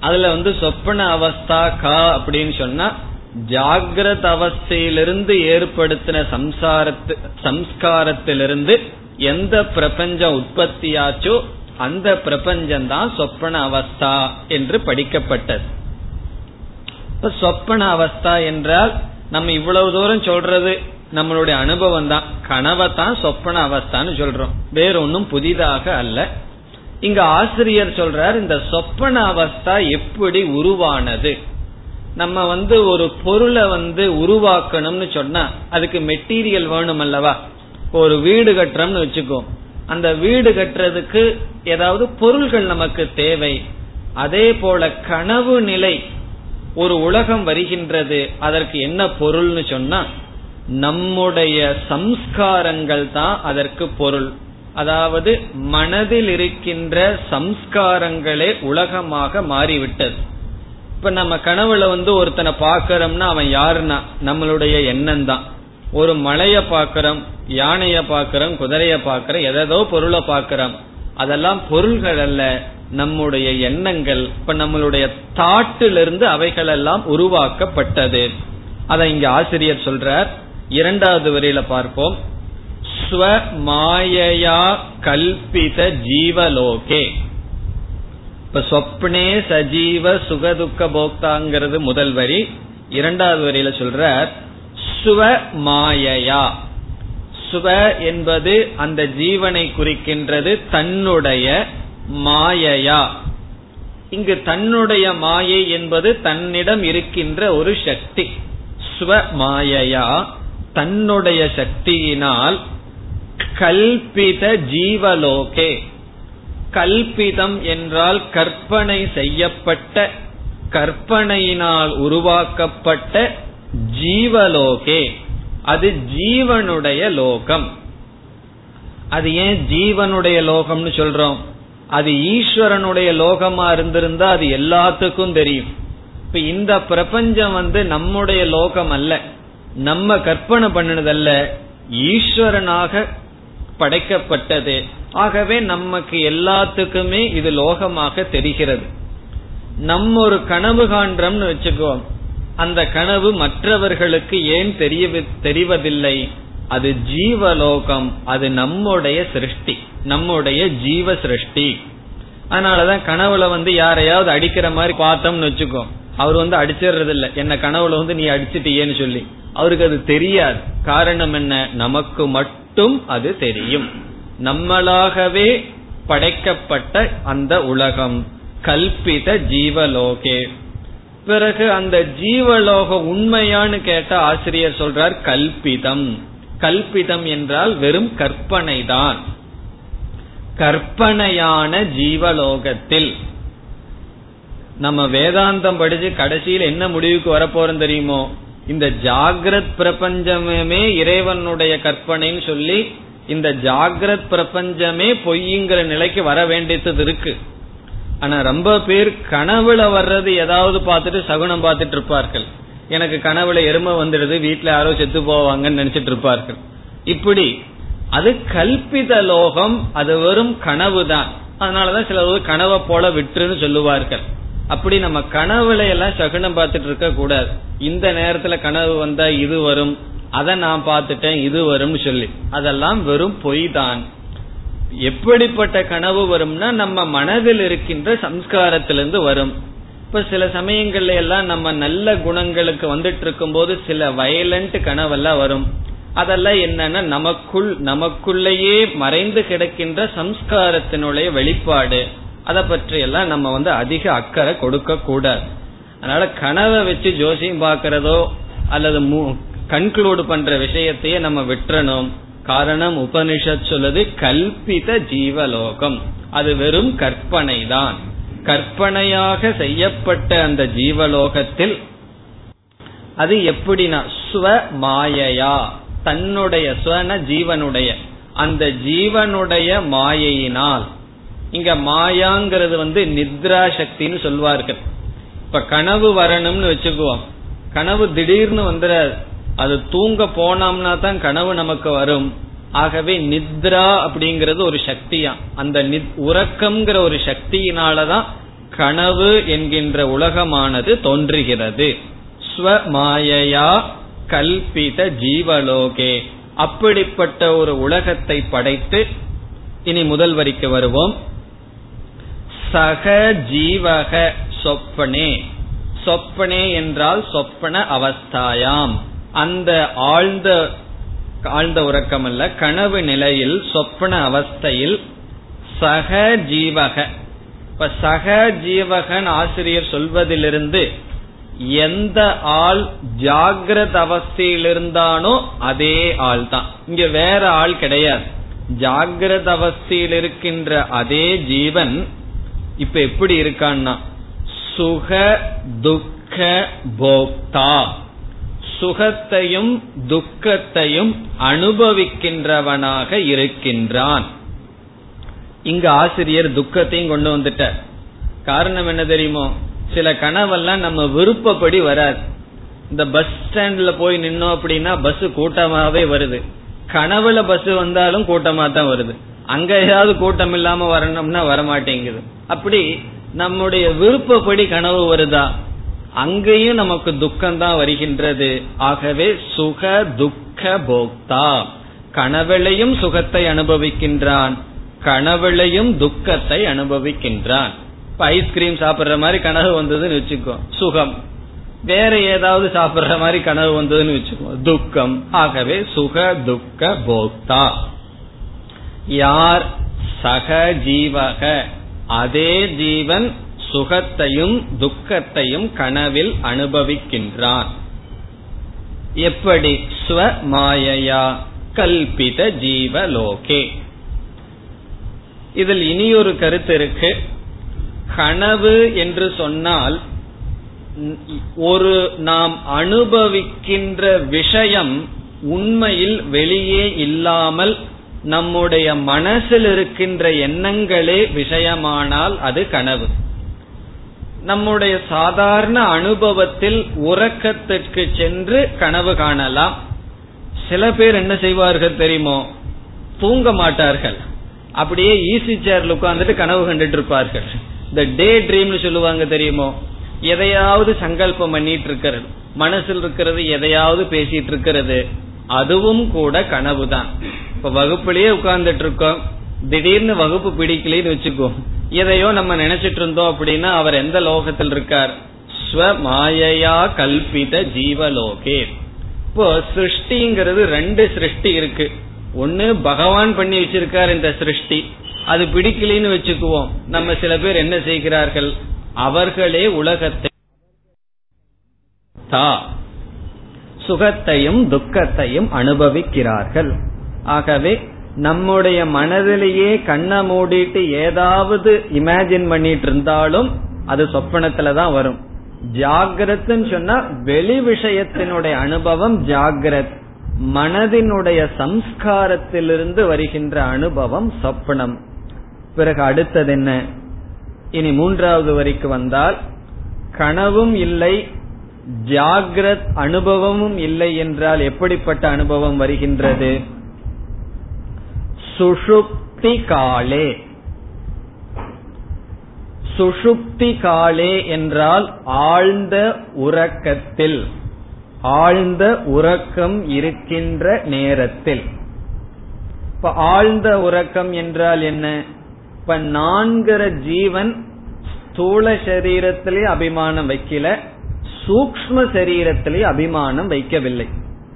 அதுல வந்து சொப்பன அவஸ்தா கா அப்படின்னு சொன்னா ஜாகிரத அவஸ்தையிலிருந்து ஏற்படுத்தின சம்சாரத்து சம்ஸ்காரத்திலிருந்து எந்த பிரபஞ்சம் உற்பத்தியாச்சோ அந்த பிரபஞ்சம் தான் சொப்பன அவஸ்தா என்று படிக்கப்பட்டது. இப்ப சொப்பன அவஸ்தா என்றால் நம்ம இவ்வளவு தூரம் சொல்றது நம்மளுடைய அனுபவம் தான் கனவை தான் சொப்பன அவஸ்தான்னு சொல்றோம். வேற ஒன்றும் புதிதாக அல்ல. இங்க ஆசிரியர் சொல்றார் இந்த சொப்பன அவஸ்தா எப்படி உருவானது? நம்ம வந்து ஒரு பொருளை வந்து உருவாக்கணும்னு சொன்னா அதுக்கு மெட்டீரியல் வேணும் அல்லவா ஒரு வீடு கட்டுறோம்னு வச்சுக்கோ. அந்த வீடு கட்டுறதுக்கு ஏதாவது பொருள்கள் நமக்கு தேவை. அதே போல கனவு நிலை ஒரு உலகம் வருகின்றது. அதற்கு என்ன பொருள்னு சொன்னா நம்முடைய சம்ஸ்காரங்கள் தான் அதற்கு பொருள். அதாவது மனதில் இருக்கின்ற சம்ஸ்காரங்களே உலகமாக மாறிவிட்டது. இப்ப நம்ம கனவுல வந்து ஒருத்தனை பாக்கிறோம்னா அவன் யாருன்னா? நம்மளுடைய எண்ணம் தான். ஒரு மலைய பாக்கிறோம் யானைய பாக்கிறோம் குதிரைய பாக்கிறோம் எதோ பொருளை பாக்கிறோம் அதெல்லாம் பொருள்கள் அல்ல நம்முடைய எண்ணங்கள். இப்ப நம்மளுடைய தாட்டிலிருந்து அவைகள் எல்லாம் உருவாக்கப்பட்டது. அதை இங்க ஆசிரியர் சொல்றார். இரண்டாவது வரியில பார்ப்போம். ஸ்வ மாயையா கல்பித ஜீவலோகே. இப்ப சொப்னே சஜீவ சுகதுக்க போக்தாங்கிறது முதல் வரி. இரண்டாவது வரியில சொல்ற சுவ மாயையா சுவ என்பது அந்த ஜீவனை குறிக்கின்றது தன்னுடைய மாயையா. இங்கு தன்னுடைய மாயை என்பது தன்னிடம் இருக்கின்ற ஒரு சக்தி. ஸ்வ மாயையா தன்னுடைய சக்தியினால் கல்பித ஜீவலோகே. கல்பிதம் என்றால் கற்பனை செய்யப்பட்ட கற்பனையினால் உருவாக்கப்பட்ட ஜீவலோகே. அது ஜீவனுடைய லோகம். அது ஏன் ஜீவனுடைய லோகம்னு சொல்றோம்? அது ஈஸ்வரனுடைய லோகமா இருந்திருந்தா அது எல்லாத்துக்கும் தெரியும். இப்ப இந்த பிரபஞ்சம் வந்து நம்முடைய லோகம் அல்ல நம்ம கற்பனை பண்ணினதல்ல ஈஸ்வரனாக படைக்கப்பட்டது. ஆகவே நமக்கு எல்லாத்துக்குமே இது லோகமாக தெரிகிறது. நம்ம ஒரு கனவு காண்றோம்னு வச்சுக்கோம் அந்த கனவு மற்றவர்களுக்கு ஏன் தெரிய தெரிவதில்லை? அது ஜீவலோகம். அது நம்முடைய சிருஷ்டி. நம்முடைய ஜீவ சிருஷ்டி அதனாலதான் கனவுல வந்து யாரையாவது அடிக்கிற மாதிரி பார்த்தோம்னு வச்சுக்கோ அவர் வந்து அடிச்சிடுறது இல்ல என்ன கனவுல வந்து நீ அடிச்சிட்டியேன்னு சொல்லி. அவருக்கு அது தெரியாது. காரணம் என்ன? நமக்கு மட்டும் அது தெரியும். நம்மளாகவே படைக்கப்பட்ட அந்த உலகம் கல்பித ஜீவலோகே. பிறகு அந்த ஜீவலோக உண்மையான்னு கேட்ட ஆசிரியர் சொல்றார் கல்பிதம். கல்பிதம் என்றால் வெறும் கற்பனை தான் கற்பனையான ஜீவலோகத்தில். நம்ம வேதாந்தம் படிச்சு கடைசியில் என்ன முடிவுக்கு வரப்போறோம் தெரியுமோ? இந்த ஜாகிரத் பிரபஞ்சமே இறைவனுடைய கற்பனைன்னு சொல்லி இந்த ஜாகிரத் பிரபஞ்சமே பொய்ங்கிற நிலைக்கு வர வேண்டியது இருக்கு. ஆனா ரொம்ப பேர் கனவுல வர்றது ஏதாவது பார்த்துட்டு சகுனம் பார்த்துட்டு இருப்பார்கள். எனக்கு கனவுல எருமை வந்துடுது வீட்டுல யாரோ செத்து போவாங்கன்னு நினைச்சிட்டு இருப்பார்கள். இப்படி அது கல்பித லோகம் அது வெறும் கனவு தான் அதனாலதான் சிலர் கனவை போல விட்டுருன்னு சொல்லுவார்கள். அப்படி நம்ம கனவுல எல்லாம் சகுனம் பார்த்துட்டு இருக்க கூடாது. இந்த நேரத்துல கனவு வந்தா இது வரும் அதை நான் பார்த்துட்டேன் இது வரும்னு சொல்லி. அதெல்லாம் வெறும் பொய் தான். எப்படிப்பட்ட கனவு வரும்னா நம்ம மனதில் இருக்கின்ற சம்ஸ்காரத்திலிருந்து வரும். இப்ப சில சமயங்கள்ல எல்லாம் நம்ம நல்ல குணங்களுக்கு வந்துட்டு இருக்கும் போது சில வயலண்ட் கனவெல்லாம் வரும். அதெல்லாம் என்னன்னா நமக்குள் நமக்குள்ளேயே மறைந்து கிடக்கின்ற சம்ஸ்காரத்தினுடைய வெளிப்பாடு. அதை பற்றி எல்லாம் நம்ம வந்து அதிக அக்கறை கொடுக்க கூடாது. அதனால கனவை வச்சு ஜோசியம் பாக்கிறதோ அல்லது கன்க்ளூட் பண்ற விஷயத்தையே நம்ம விட்டுறணும். காரணம் உபனிஷத் சொல்லுது கல்பித ஜீவலோகம். அது வெறும் கற்பனை தான் கற்பனையாக செய்யப்பட்ட அந்த ஜீவலோகத்தில் அது எப்படின்னா ஸ்வ மாயையா தன்னுடைய ஸ்வன ஜீவனுடைய. அந்த ஜீவனுடைய மாயையினால் இங்க மாயாங்கிறது வந்து நித்ரா சக்தின்னு சொல்வார்கள். இப்ப கனவு வரணும்னு வச்சுக்குவோம். கனவு திடீர்னு வந்துட அது தூங்க போனோம்னா தான் கனவு நமக்கு வரும். ஆகவே நித்ரா அப்படிங்கறது ஒரு சக்தியா. அந்த உறக்கம்ங்கிற ஒரு சக்தியினாலதான் கனவு என்கின்ற உலகமானது தோன்றுகிறது. ஸ்வமாயையா கல்பித ஜீவலோகே. அப்படிப்பட்ட ஒரு உலகத்தை படைத்து இனி முதல் வரிக்கு வருவோம். சக ஜீவக சொப்பனே. சொப்பனே என்றால் சொப்பன அவஸ்தாயாம். அந்த ஆழ்ந்த ஆழ்ந்த உறக்கம் அல்ல கனவு நிலையில் சொப்பன அவஸ்தையில் சக ஜீவக. இப்ப சக ஜீவகன் ஆசிரியர் சொல்வதிலிருந்து எந்த ஆள் ஜாகிரத அவஸ்தையில் இருந்தானோ அதே ஆள் தான் இங்க வேற ஆள் கிடையாது. ஜாகிரத அவஸ்தையில் இருக்கின்ற அதே ஜீவன் இப்ப எப்படி இருக்கான்னா? சுக துக்க போக்தா. சுகத்தையும் துக்கத்தையும் அனுபவிக்கின்றவனாக இருக்கின்றான். இங்க ஆசிரியர் துக்கத்தையும் கொண்டு வந்துட்டார். காரணம் என்ன தெரியுமோ? சில கனவெல்லாம் நம்ம விருப்பப்படி வராது. இந்த பஸ் ஸ்டாண்ட்ல போய் நின்னோம் அப்படின்னா பஸ் கூட்டமாவே வருது. கனவுல பஸ் வந்தாலும் கூட்டமா தான் வருது. அங்க ஏதாவது கூட்டம் இல்லாம வரணும்னா வரமாட்டேங்குது. அப்படி நம்முடைய விருப்பப்படி கனவு வருதா? அங்கேயும் நமக்கு துக்கம் தான் வருகின்றது. ஆகவே சுக துக்க போக்தா. கனவுளையும் சுகத்தை அனுபவிக்கின்றான். கனவுளையும் துக்கத்தை அனுபவிக்கின்றான். இப்ப ஐஸ்கிரீம் சாப்பிடுற மாதிரி கனவு வந்ததுன்னு வச்சுக்கோ. சுகம். வேற ஏதாவது சாப்பிடுற மாதிரி கனவு வந்ததுன்னு வச்சுக்கோ. துக்கம். ஆகவே சுக துக்க போக்தா. யார் சக ஜீவக? அதே ஜீவன் சுகத்தையும் துக்கத்தையும் கனவில் அனுபவிக்கின்றான். எப்படி? ஸ்வ மாயையா கல்பித ஜீவலோகே. இதில் இனியொரு கருத்து இருக்கு. கனவு என்று சொன்னால் ஒரு நாம் அனுபவிக்கின்ற விஷயம் உண்மையில் வெளியே இல்லாமல் நம்முடைய மனசில் இருக்கின்ற எண்ணங்களே விஷயமானால் அது கனவு. நம்முடைய சாதாரண அனுபவத்தில் உறக்கத்திற்கு சென்று கனவு காணலாம். சில பேர் என்ன செய்வார்கள் தெரியுமோ? தூங்க மாட்டார்கள். அப்படியே ஈசி சேர்ல உட்கார்ந்துட்டு கனவு கண்டுட்டு இருப்பார்கள். இந்த டே ட்ரீம்னு சொல்லுவாங்க தெரியுமோ? எதையாவது சங்கல்பம் பண்ணிட்டு இருக்கிறது. மனசில் இருக்கிறது எதையாவது பேசிட்டு இருக்கிறது. அதுவும் கூட கனவு தான் இப்ப வகுப்புலயே உட்கார்ந்துட்டு இருக்கோம் திடீர்னு வகுப்பு பிடிக்கலன்னு வச்சுக்கோ. எதையோ நம்ம நினைச்சிட்டு இருந்தோம் அப்படின்னா அவர் எந்த லோகத்தில் இருக்கார்? ஸ்வ மாயையா கல்பித ஜீவலோகே. இப்போ சிருஷ்டிங்கிறது ரெண்டு சிருஷ்டி இருக்கு. ஒன்னு பகவான் பண்ணி வச்சிருக்கார் இந்த சிருஷ்டி. அது பிடிக்கலன்னு வச்சுக்குவோம். நம்ம சில பேர் என்ன செய்கிறார்கள்? அவர்களே உலகத்தை தா. சுகத்தையும் துக்கத்தையும் அனுபவிக்கிறார்கள். ஆகவே நம்முடைய மனதிலேயே கண்ணை மூடிட்டு ஏதாவது இமேஜின் பண்ணிட்டு இருந்தாலும் அது சொப்பனத்துல தான் வரும். ஜாகிரத்னு சொன்னா வெளி விஷயத்தினுடைய அனுபவம் ஜாகிரத். மனதினுடைய சம்ஸ்காரத்திலிருந்து வருகின்ற அனுபவம் சொப்பனம். பிறகு அடுத்தது என்ன? இனி மூன்றாவது வரைக்கு வந்தால் கனவும் இல்லை ஜாகிரத் அனுபவமும் இல்லை என்றால் எப்படிப்பட்ட அனுபவம் வருகின்றது? சுஷுப்தி காலே சுஷுப்தி காலே என்றால் ஆழ்ந்த உறக்கத்தில் ஆழ்ந்த உறக்கம் இருக்கின்ற நேரத்தில். இப்ப ஆழ்ந்த உறக்கம் என்றால் என்ன? இப்ப நான்கிற ஜீவன் ஸ்தூல சரீரத்திலே அபிமானம் வைக்கல சூக்ம சரீரத்திலே அபிமானம் வைக்கவில்லை.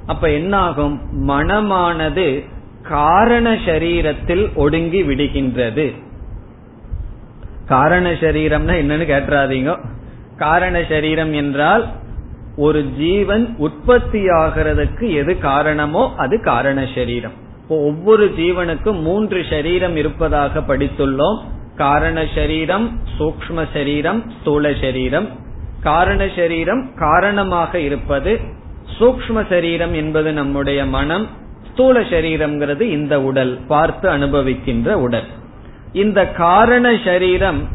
அப்ப என்னாகும்? மனமானது காரண சரீரத்தில் ஒடுங்கி விடுகின்றது. காரண சரீரம்னா என்னன்னு கேட்டுறாதீங்க. காரண சரீரம் என்றால் ஒரு ஜீவன் உற்பத்தி ஆகிறதுக்கு எது காரணமோ அது காரண சரீரம். ஒவ்வொரு ஜீவனுக்கும் மூன்று சரீரம் இருப்பதாக படித்துள்ளோம். காரண சரீரம் சூக்ம சரீரம் ஸ்தூல சரீரம். காரண சரீரம் காரணமாக இருப்பது சூக்ம சரீரம் என்பது நம்முடைய மனம் ஸ்தூல சரீரம்ங்கிறது இந்த உடல் பார்த்து அனுபவிக்கின்ற உடல். இந்த காரண சரீரம்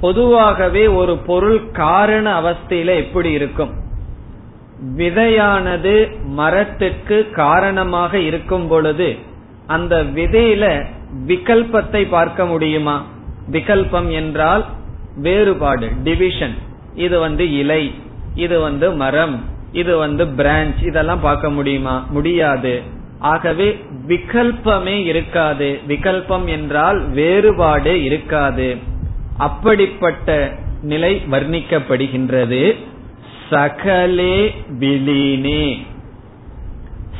பொதுவாகவே ஒரு பொருள் காரண அவஸ்தையில எப்படி இருக்கும்? விதையானது மரத்துக்கு காரணமாக இருக்கும் பொழுது அந்த விதையில விகல்பத்தை பார்க்க முடியுமா? விகல்பம் என்றால் வேறுபாடு டிவிஷன் இது வந்து இலை இது வந்து மரம் இது வந்து பிரான்ச் இதெல்லாம் பார்க்க முடியுமா? முடியாது. ஆகவே விகல்பமே இருக்காது. விகல்பம் என்றால் வேறுபாடு இருக்காது. அப்படிப்பட்ட நிலை வர்ணிக்கப்படுகின்றது. சகலே விலீனே.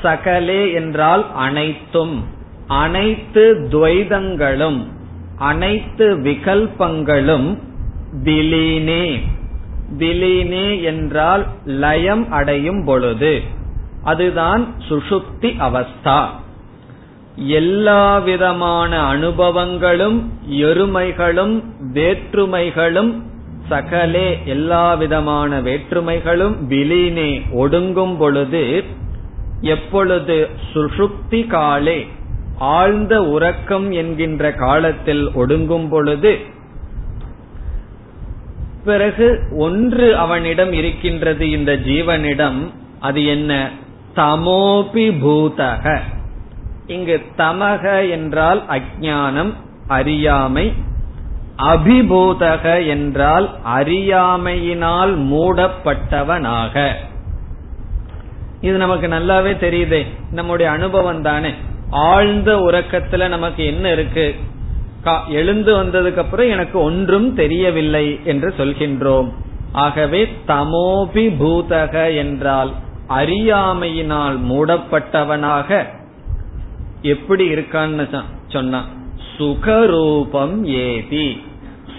சகலே என்றால் அனைத்தும். அனைத்து துவைதங்களும் அனைத்து விகல்பங்களும் விலீனே. விலீனே என்றால் லயம் அடையும் பொழுது. அதுதான் சுஷுப்தி அவஸ்தா. எல்லா விதமான அனுபவங்களும் எருமைகளும் வேற்றுமைகளும் சகலே எல்லா விதமான வேற்றுமைகளும் விலீனே ஒடுங்கும் பொழுது எப்பொழுது சுஷுப்தி காலே ஆழ்ந்த உறக்கம் என்கின்ற காலத்தில் ஒடுங்கும் பொழுது பிறகு ஒன்று அவனிடம் இருக்கின்றது இந்த ஜீவனிடம் அது என்ன? தமோபி பூதக. இங்கு தமக என்றால் அஜானம் அறியாமை. அபிபூதக என்றால் அறியாமையினால் மூடப்பட்டவனாக. இது நமக்கு நல்லாவே தெரியுதே. நம்முடைய அனுபவம் தானே. ஆழ்ந்த உறக்கத்துல நமக்கு என்ன இருக்கு? எழுந்து வந்ததுக்கு அப்புறம் எனக்கு ஒன்றும் தெரியவில்லை என்று சொல்கின்றோம். ஆகவே தமோபி பூதக என்றால் அறியாமையினால் மூடப்பட்டவனாக எப்படி இருக்கான்னு சொன்னா சுகரூபம் ஏதி.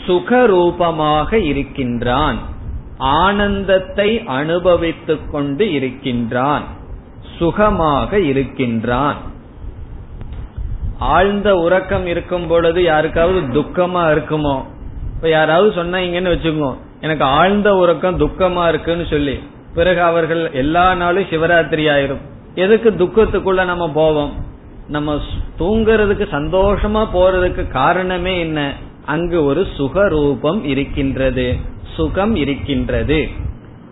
சுகரூபமாக இருக்கின்றான். ஆனந்தத்தை அனுபவித்துக் கொண்டு இருக்கின்றான். சுகமாக இருக்கின்றான். ஆழ்ந்த உறக்கம் இருக்கும் பொழுது யாருக்காவது துக்கமா இருக்குமோ? இப்ப யாராவது சொன்னீங்கன்னு வச்சுக்கோ எனக்கு ஆழ்ந்த உறக்கம் துக்கமா இருக்குன்னு சொல்லி பிறகு அவர்கள் எல்லா நாளும் சிவராத்திரி ஆயிரும் எதுக்கு துக்கத்துக்குள்ள நம்ம போவோம்? நம்ம தூங்குறதுக்கு சந்தோஷமா போறதுக்கு காரணமே என்ன? அங்கு ஒரு சுகரூபம் இருக்கின்றது. சுகம் இருக்கின்றது.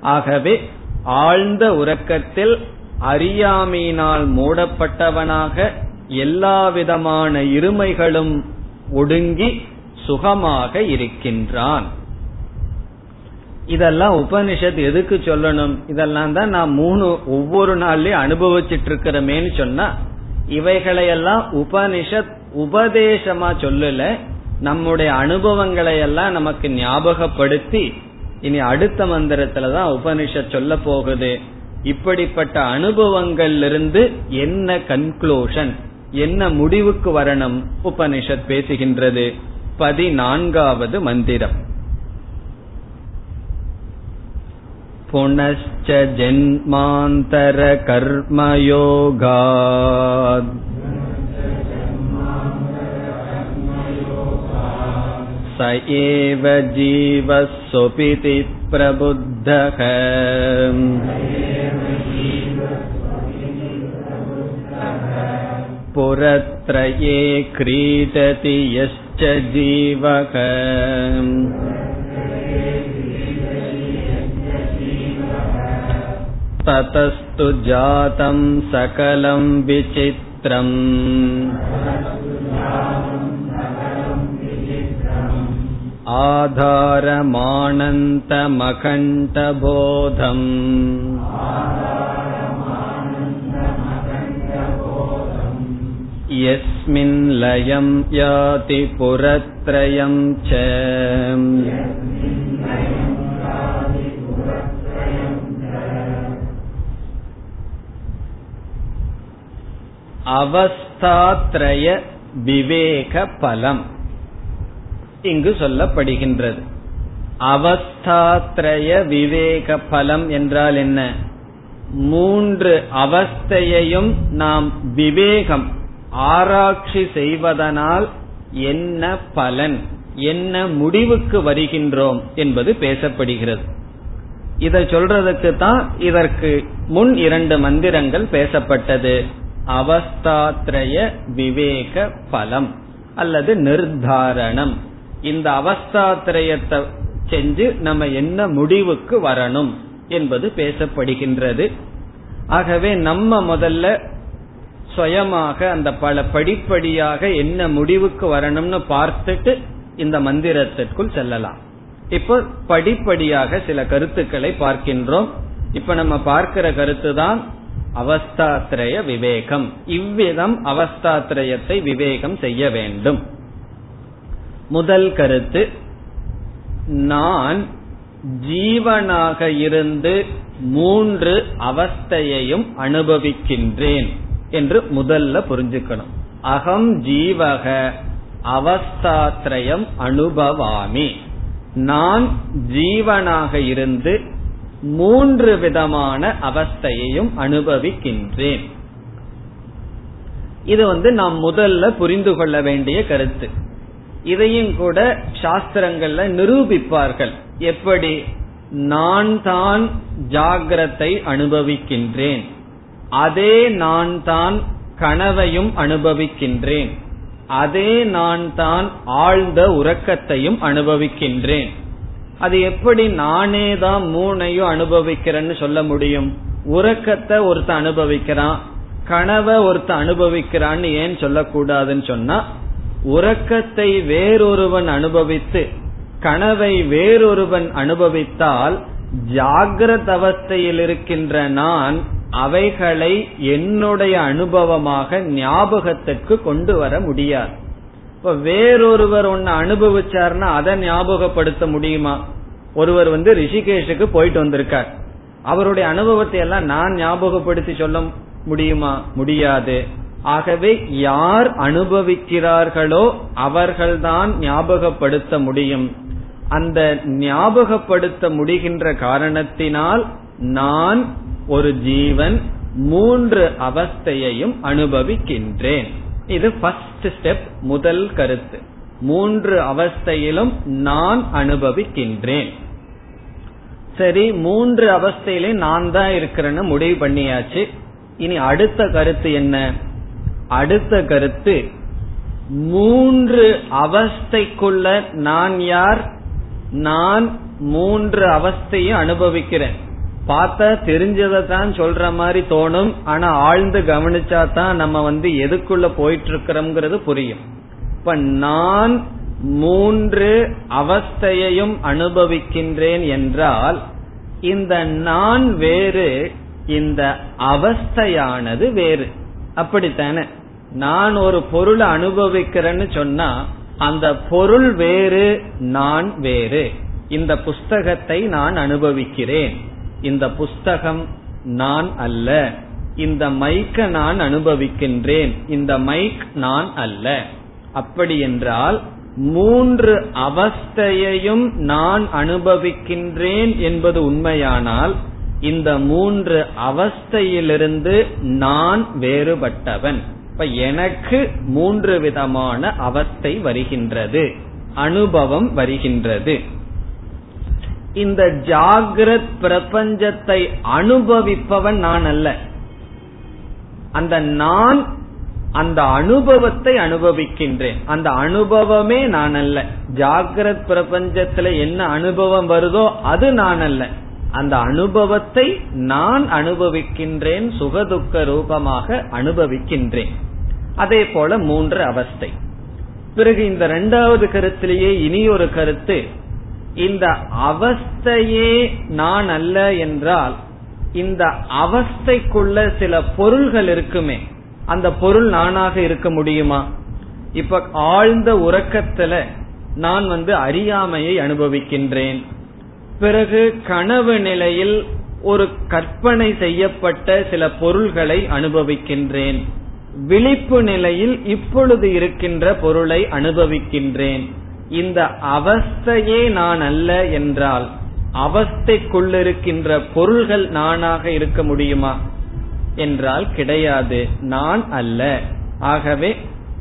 ஆகவே ஆழ்ந்த உறக்கத்தில் அறியாமையினால் மூடப்பட்டவனாக எல்லா விதமான இருமைகளும் ஒடுங்கி சுகமாக இருக்கின்றான். இதெல்லாம் உபனிஷத் எதுக்கு சொல்லணும்? இதெல்லாம் தான் நான் மூணு ஒவ்வொரு நாள்லயும் அனுபவிச்சுட்டு இருக்கிறமேன்னு சொன்னா இவைகளையெல்லாம் உபனிஷத் உபதேசமா சொல்லல. நம்முடைய அனுபவங்களை எல்லாம் நமக்கு ஞாபகப்படுத்தி இனி அடுத்த மந்திரத்துலதான் உபனிஷத் சொல்ல போகுது. இப்படிப்பட்ட அனுபவங்களிலிருந்து என்ன கன்க்ளூஷன் என்ன முடிவுக்கு வரணும்? உபனிஷத் பேசுகின்றது. பதினான்காவது மந்திரம். पुनश्च जन्मान्तरकर्मयोगात् स एव जीवः स्वपिति प्रबुद्धः पुरत्रये क्रीडति यश्च जीवः ततस्तु जातं सकलं विचित्रम् आधारमानन्तमखण्डबोधम् यस्मिन् लयं याति पुरत्रयं च அவஸ்தாத்ரய விவேக பலம். இங்கு சொல்லப்படுகின்றது. அவஸ்தாத்ரய விவேக பலம் என்றால் என்ன? மூன்று அவஸ்தையையும் நாம் விவேகம் ஆராய்ச்சி செய்வதனால் என்ன பலன் என்ன முடிவுக்கு வருகின்றோம் என்பது பேசப்படுகிறது. இதை சொல்றதுக்கு தான் இதற்கு முன் இரண்டு மந்திரங்கள் பேசப்பட்டது. அவஸ்தாத்ரய விவேக பலம் அல்லது நிர்தாரணம். இந்த அவஸ்தாத்ரயத்தை செஞ்சு நம்ம என்ன முடிவுக்கு வரணும் என்பது பேசப்படுகின்றது. ஆகவே நம்ம முதல்ல சுயமாக அந்த பல படிப்படியாக என்ன முடிவுக்கு வரணும்னு பார்த்துட்டு இந்த மந்திரத்திற்குள் செல்லலாம். இப்போ படிப்படியாக சில கருத்துக்களை பார்க்கின்றோம். இப்ப நம்ம பார்க்கிற கருத்து தான் அவஸ்தாத்ரய விவேகம். இவ்விதம் அவஸ்தாத்ரயத்தை விவேகம் செய்ய வேண்டும். முதல் கருத்து நான் ஜீவனாக இருந்து மூன்று அவஸ்தையையும் அனுபவிக்கின்றேன் என்று முதல்ல புரிஞ்சுக்கணும். அகம் ஜீவக அவஸ்தாத்ரயம் அனுபவாமி. நான் ஜீவனாக இருந்து மூன்று விதமான அவஸ்தையையும் அனுபவிக்கின்றேன். இது வந்து நாம் முதல்ல புரிந்து கொள்ள வேண்டிய கருத்து. இதையும் கூட சாஸ்திரங்கள்ல நிரூபிப்பார்கள். எப்படி? நான் தான் ஜாகிரத்தை அனுபவிக்கின்றேன். அதே நான் தான் கனவையும் அனுபவிக்கின்றேன். அதே நான் தான் ஆழ்ந்த உறக்கத்தையும் அனுபவிக்கின்றேன். அது எப்படி நானே தான் மூணையும் அனுபவிக்கிறேன்னு சொல்ல முடியும்? உறக்கத்தை ஒருத்த அனுபவிக்கிறான் கனவை ஒருத்த அனுபவிக்கிறான்னு ஏன் சொல்லக்கூடாதுன்னு சொன்னா உறக்கத்தை வேறொருவன் அனுபவித்து கனவை வேறொருவன் அனுபவித்தால் ஜாகிரத அவஸ்தையில் இருக்கின்ற நான் அவைகளை என்னுடைய அனுபவமாக ஞாபகத்திற்கு கொண்டு வர முடியாது. இப்ப வேறொருவர் ஒன்னு அனுபவிச்சார்னா அதை ஞாபகப்படுத்த முடியுமா? ஒருவர் வந்து ரிஷிகேஷுக்கு போயிட்டு வந்திருக்கார். அவருடைய அனுபவத்தை எல்லாம் நான் ஞாபகப்படுத்தி சொல்ல முடியுமா? முடியாது. ஆகவே யார் அனுபவிக்கிறார்களோ அவர்கள்தான் ஞாபகப்படுத்த முடியும். அந்த ஞாபகப்படுத்த முடிகின்ற காரணத்தினால் நான் ஒரு ஜீவன் மூன்று அவஸ்தையையும் அனுபவிக்கின்றேன். இது ஃபர்ஸ்ட் ஸ்டெப் முதல் கருத்து. மூன்று அவஸ்தையிலும் நான் அனுபவிக்கின்றேன். சரி மூன்று அவஸ்தையிலும் நான் தான் இருக்கிறேன்னு முடிவு பண்ணியாச்சு. இனி அடுத்த கருத்து என்ன? அடுத்த கருத்து மூன்று அவஸ்தைக்குள்ள நான் யார்? நான் மூன்று அவஸ்தையும் அனுபவிக்கிறேன். பார்த்தா தெரிஞ்சதை தான் சொல்ற மாதிரி தோணும். ஆனா ஆழ்ந்து கவனிச்சா தான் நம்ம வந்து எதுக்குள்ள போயிட்டு இருக்கிறோம்ங்கிறது புரியும். இப்ப நான் மூன்று அவஸ்தையையும் அனுபவிக்கின்றேன் என்றால் இந்த நான் வேறு இந்த அவஸ்தையானது வேறு. அப்படித்தானே? நான் ஒரு பொருளை அனுபவிக்கிறேன்னு சொன்னா அந்த பொருள் வேறு நான் வேறு. இந்த புஸ்தகத்தை நான் அனுபவிக்கிறேன். இந்த புஸ்தகம் நான் அல்ல. இந்த மைக்க நான் அனுபவிக்கின்றேன். இந்த மைக் நான் அல்ல. அப்படி என்றால் மூன்று அவஸ்தையையும் நான் அனுபவிக்கின்றேன் என்பது உண்மையானால் இந்த மூன்று அவஸ்தையிலிருந்து நான் வேறுபட்டவன். இப்ப எனக்கு மூன்று விதமான அவஸ்தை வருகின்றது. அனுபவம் வருகின்றது. இந்த ஜாகிரத் பிரபஞ்சத்தை அனுபவிப்பவன் நான் அல்ல. அந்த நான் அந்த அனுபவத்தை அனுபவிக்கின்றேன். அந்த அனுபவமே நான் அல்ல. ஜாகிரத் பிரபஞ்சத்துல என்ன அனுபவம் வருதோ அது நான் அல்ல. அந்த அனுபவத்தை நான் அனுபவிக்கின்றேன் சுகதுக்க ரூபமாக அனுபவிக்கின்றேன். அதே போல மூன்று அவஸ்தை. பிறகு இந்த இரண்டாவது கருத்திலேயே இனி ஒரு கருத்து இந்த அவஸ்தையே நான் அல்ல என்றால் இந்த அவஸ்தைக்குள்ள சில பொருள்கள் இருக்குமே அந்த பொருள் நானாக இருக்க முடியுமா? இப்ப ஆழ்ந்த உறக்கத்துல நான் வந்து அறியாமையை அனுபவிக்கின்றேன். பிறகு கனவு நிலையில் ஒரு கற்பனை செய்யப்பட்ட சில பொருள்களை அனுபவிக்கின்றேன். விழிப்பு நிலையில் இப்பொழுது இருக்கின்ற பொருளை அனுபவிக்கின்றேன். இந்த அவஸ்தையே நான் அல்ல என்றால் அவஸ்தைக்குள்ளிருக்கின்ற பொருள்கள் நானாக இருக்க முடியுமா? என்றால் கிடையாது. நான் அல்ல. ஆகவே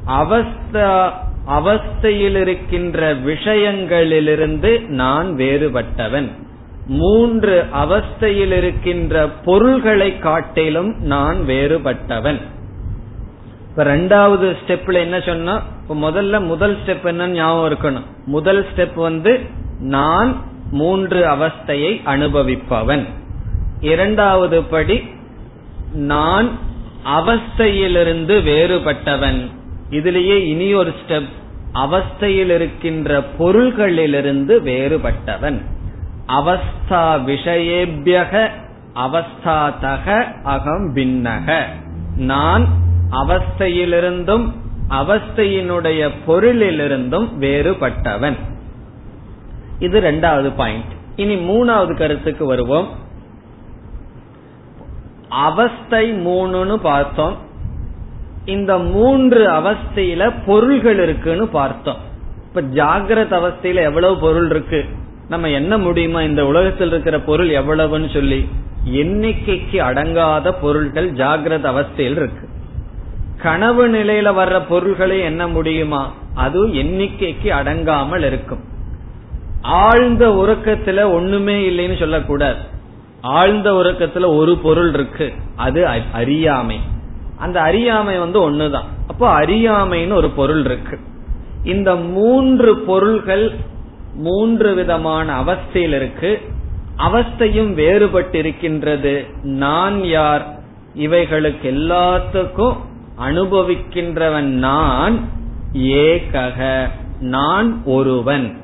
அவஸ்தா அவஸ்தையில் இருக்கின்ற விஷயங்களிலிருந்து நான் வேறுபட்டவன். மூன்று அவஸ்தையில் இருக்கின்ற பொருள்களை காட்டிலும் நான் வேறுபட்டவன். இப்ப ரெண்டாவது ஸ்டெப்ல என்ன சொன்னா இப்ப முதல்ல முதல் ஸ்டெப் என்னன்னு ஞாபகம் இருக்கணும். முதல் ஸ்டெப் வந்து நான் மூன்று அவஸ்தையை அனுபவிப்பவன். இரண்டாவது படி நான் அவஸ்தையிலிருந்து வேறுபட்டவன். இதுலேயே இனி ஒரு ஸ்டெப் அவஸ்தையில் இருக்கின்ற பொருள்களிலிருந்து வேறுபட்டவன். அவஸ்தா விஷயேபியக அவஸ்தாதக அகம் பின்னக. நான் அவஸ்தையிலிருந்தும் அவஸ்தையினுடைய பொருளிலிருந்தும் வேறுபட்டவன். இது ரெண்டாவது பாயிண்ட் இனி மூணாவது கருத்துக்கு வருவோம். அவஸ்தை மூணுன்னு பார்த்தோம். இந்த மூன்று அவஸ்தையில பொருள்கள் இருக்குன்னு பார்த்தோம். இப்ப ஜாகிரத அவஸ்தையில எவ்வளவு பொருள் இருக்கு? நம்ம என்ன முடியுமா? இந்த உலகத்தில் இருக்கிற பொருள் எவ்வளவுன்னு சொல்லி எண்ணிக்கைக்கு அடங்காத பொருள்கள் ஜாகிரத அவஸ்தையில் இருக்கு. கனவு நிலையில வர்ற பொருள்களை என்ன முடியுமா? அது எண்ணிக்கைக்கு அடங்காமல் இருக்கும். ஆழ்ந்த உறக்கத்துல ஒண்ணுமே இல்லைன்னு சொல்லக்கூடாது. ஆழ்ந்த உறக்கத்துல ஒரு பொருள் இருக்கு அது அறியாமை. அந்த அறியாமை வந்து ஒண்ணுதான். அப்போ அறியாமைன்னு ஒரு பொருள் இருக்கு. இந்த மூன்று பொருள்கள் மூன்று விதமான அவஸ்தையில் இருக்கு. அவஸ்தையும் வேறுபட்டிருக்கின்றது. நான் யார்? இவைகளுக்கு எல்லாத்துக்கும் அனுபவிக்கின்றவன் நான் ஏகக நான் ஒருவன்.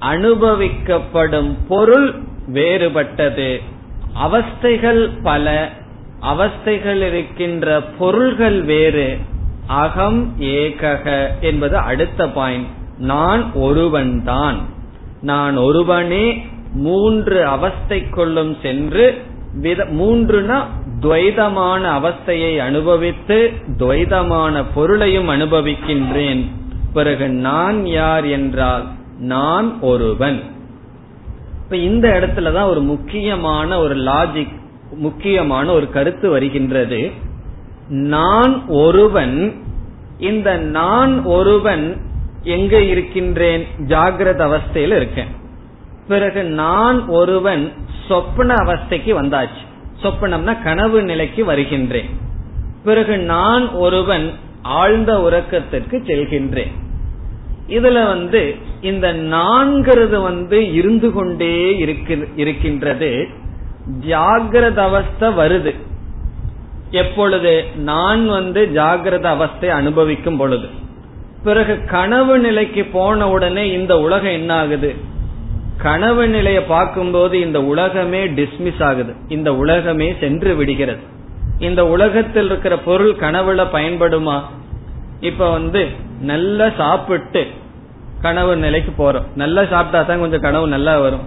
அனுபவிக்கப்படும் பொருள் வேறுபட்டது. அவஸ்தைகள் பல அவஸ்தைகள் இருக்கின்ற பொருள்கள் வேறு. அகம் ஏகக என்பது அடுத்த பாயிண்ட். நான் ஒருவன்தான் நான் ஒருவனே மூன்று அவஸ்தைக்குள்ளும் சென்று மூன்றுனா துவைதமான அவஸ்தையை அனுபவித்து துவைதமான பொருளையும் அனுபவிக்கின்றேன். பிறகு நான் யார் என்றால் நான் ஒருவன். இப்ப இந்த இடத்துலதான் ஒரு முக்கியமான ஒரு லாஜிக் முக்கியமான ஒரு கருத்து வருகின்றது. நான் ஒருவன் இந்த நான் ஒருவன் எங்க இருக்கின்றேன்? ஜாகிரத அவஸ்தையில் இருக்கேன். பிறகு நான் ஒருவன் சொப்பன அவஸ்தைக்கு வந்தாச்சு. சொப்பனம்னா கனவு நிலைக்கு வருகின்றேன். பிறகு நான் ஒருவன் ஆழ்ந்த உறக்கத்திற்கு செல்கின்றேன். இதுல வந்து இந்த நான்கிறது வந்து இருந்து கொண்டே இருக்கின்றது. ஜாகிரத அவஸ்தை வருது. எப்பொழுது நான் வந்து ஜாகிரத அவஸ்தை அனுபவிக்கும் பொழுது. பிறகு கனவு நிலைக்கு போன உடனே இந்த உலகம் என்ன ஆகுது கனவு நிலையை பார்க்கும்போது இந்த உலகமே டிஸ்மிஸ் ஆகுது. இந்த உலகமே சென்று விடுகிறது. இந்த உலகத்தில் இருக்கிற பொருள் கனவுல பயன்படுமா? இப்ப வந்து நல்லா சாப்பிட்டு கனவு நிலைக்கு போறோம். நல்லா சாப்பிட்டா தான் கொஞ்சம் கனவு நல்லா வரும்.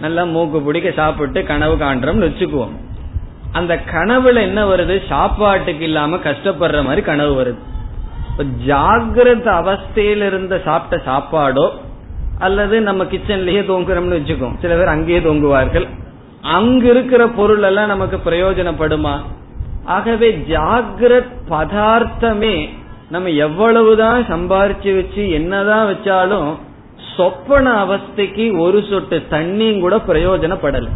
நல்லா மூக்கு பிடிக்க சாப்பிட்டு கனவு காண்றோம்னு வச்சுக்குவோம். அந்த கனவுல என்ன வருது? சாப்பாட்டுக்கு இல்லாம கஷ்டப்படுற மாதிரி கனவு வருது. இப்ப ஜாகிரத அவஸ்தையில இருந்த சாப்பிட்ட சாப்பாடோ அல்லது நம்ம கிச்சன்லயே தூங்குறோம்னு வச்சுக்கோம். சில பேர் அங்கேயே தூங்குவார்கள். அங்க இருக்கிற பொருள் எல்லாம் நமக்கு பிரயோஜனப்படுமா? ஆகவே ஜாகிரத் பதார்த்தமே நம்ம எவ்வளவுதான் சம்பாரிச்சு வச்சு என்னதான் வச்சாலும் சொப்பன அவஸ்தைக்கு ஒரு சொட்டு தண்ணியும் கூட பிரயோஜனப்படல.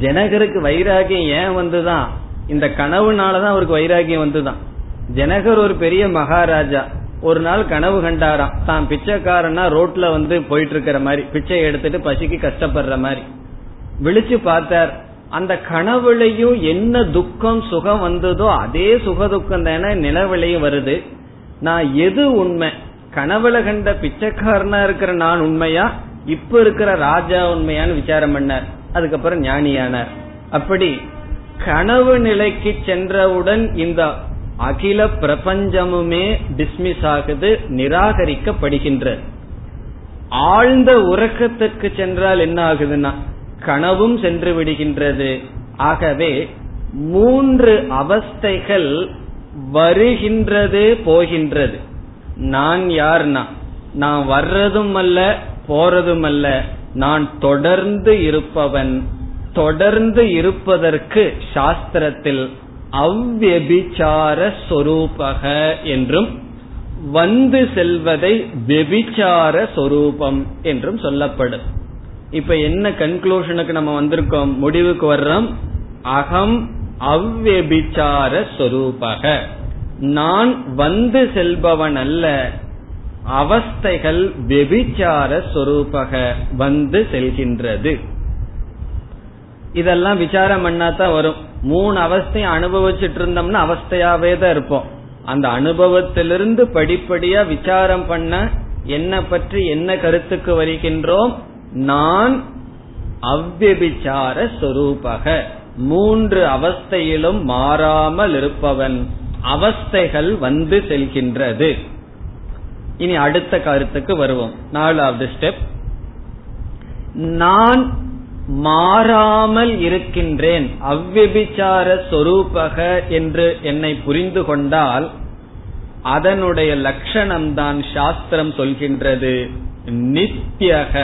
ஜனகருக்கு வைராகியம் ஏன் வந்துதான் இந்த கனவுனாலதான் அவருக்கு வைராகியம் வந்துதான் ஜனகர் ஒரு பெரிய மகாராஜா. ஒரு நாள் கனவு கண்டாராம். தான் பிச்சைக்காரனா ரோட்ல வந்து போயிட்டு இருக்கிற மாதிரி பிச்சை எடுத்துட்டு பசிக்கு கஷ்டப்படுற மாதிரி. விழிச்சு பார்த்தார் அந்த கனவுலையும் என்ன துக்கம் சுகம் வந்ததோ அதே சுக துக்கம் தானே நிலவிலையும் வருது. நான் எது உண்மை? கனவுல கண்ட பிச்சைக்காரனா இருக்கிற நான் உண்மையா? இப்ப இருக்கிற ராஜா உண்மையான்னு விசாரம் பண்ணார். அதுக்கப்புறம் ஞானியானார். அப்படி கனவு நிலைக்கு சென்றவுடன் இந்த அகில பிரபஞ்சமுமே டிஸ்மிஸ் ஆகுது நிராகரிக்கப்படுகின்றது ஆழ்ந்த உறக்கத்துக்கு சென்றால் என்ன ஆகுதுன்னா கனவும் சென்று விடுகின்றது. ஆகவே மூன்று அவஸ்தைகள் வருகின்றது போகின்றது. நான் யார்னா நான் வர்றதும் அல்ல போறதும் அல்ல. நான் தொடர்ந்து இருப்பவன். தொடர்ந்து இருப்பதற்கு சாஸ்திரத்தில் அவ்வெபிச்சார சொரூபக என்றும் வந்து செல்வதை வெபிச்சார சொரூபம் என்றும் சொல்லப்படும். இப்ப என்ன கன்க்ளூஷனுக்கு நம்ம வந்திருக்கோம்? முடிவுக்கு வர்றோம். அகம் அவ்வெபிச்சார சொரூபக. நான் வந்து செல்பவன் அல்ல அவஸ்தைகள் வெபிச்சார சொரூபக வந்து செல்கின்றது. இதெல்லாம் விசாரம் பண்ணா தான் வரும். மூணு அவஸ்தையும் அனுபவிச்சுட்டு இருந்தோம்னா அவஸ்தையாவே தான் இருப்போம். அந்த அனுபவத்திலிருந்து படிப்படியா விசாரம் பண்ண என்ன பற்றி என்ன கருத்துக்கு வருகின்றோம்? நான் அவ்வபிச்சார சொரூபக. மூன்று அவஸ்தையிலும் மாறாமல் இருப்பவன் அவஸ்தைகள் வந்து செல்கின்றது. இனி அடுத்த கருத்துக்கு வருவோம். நாலாவது ஸ்டெப். நான் மாறாமல் இருக்கின்றேன். அவ்விபிச்சார சொரூபக என்று என்னை புரிந்து கொண்டால் அதனுடைய லட்சணம்தான் சாஸ்திரம் சொல்கின்றது. நித்தியக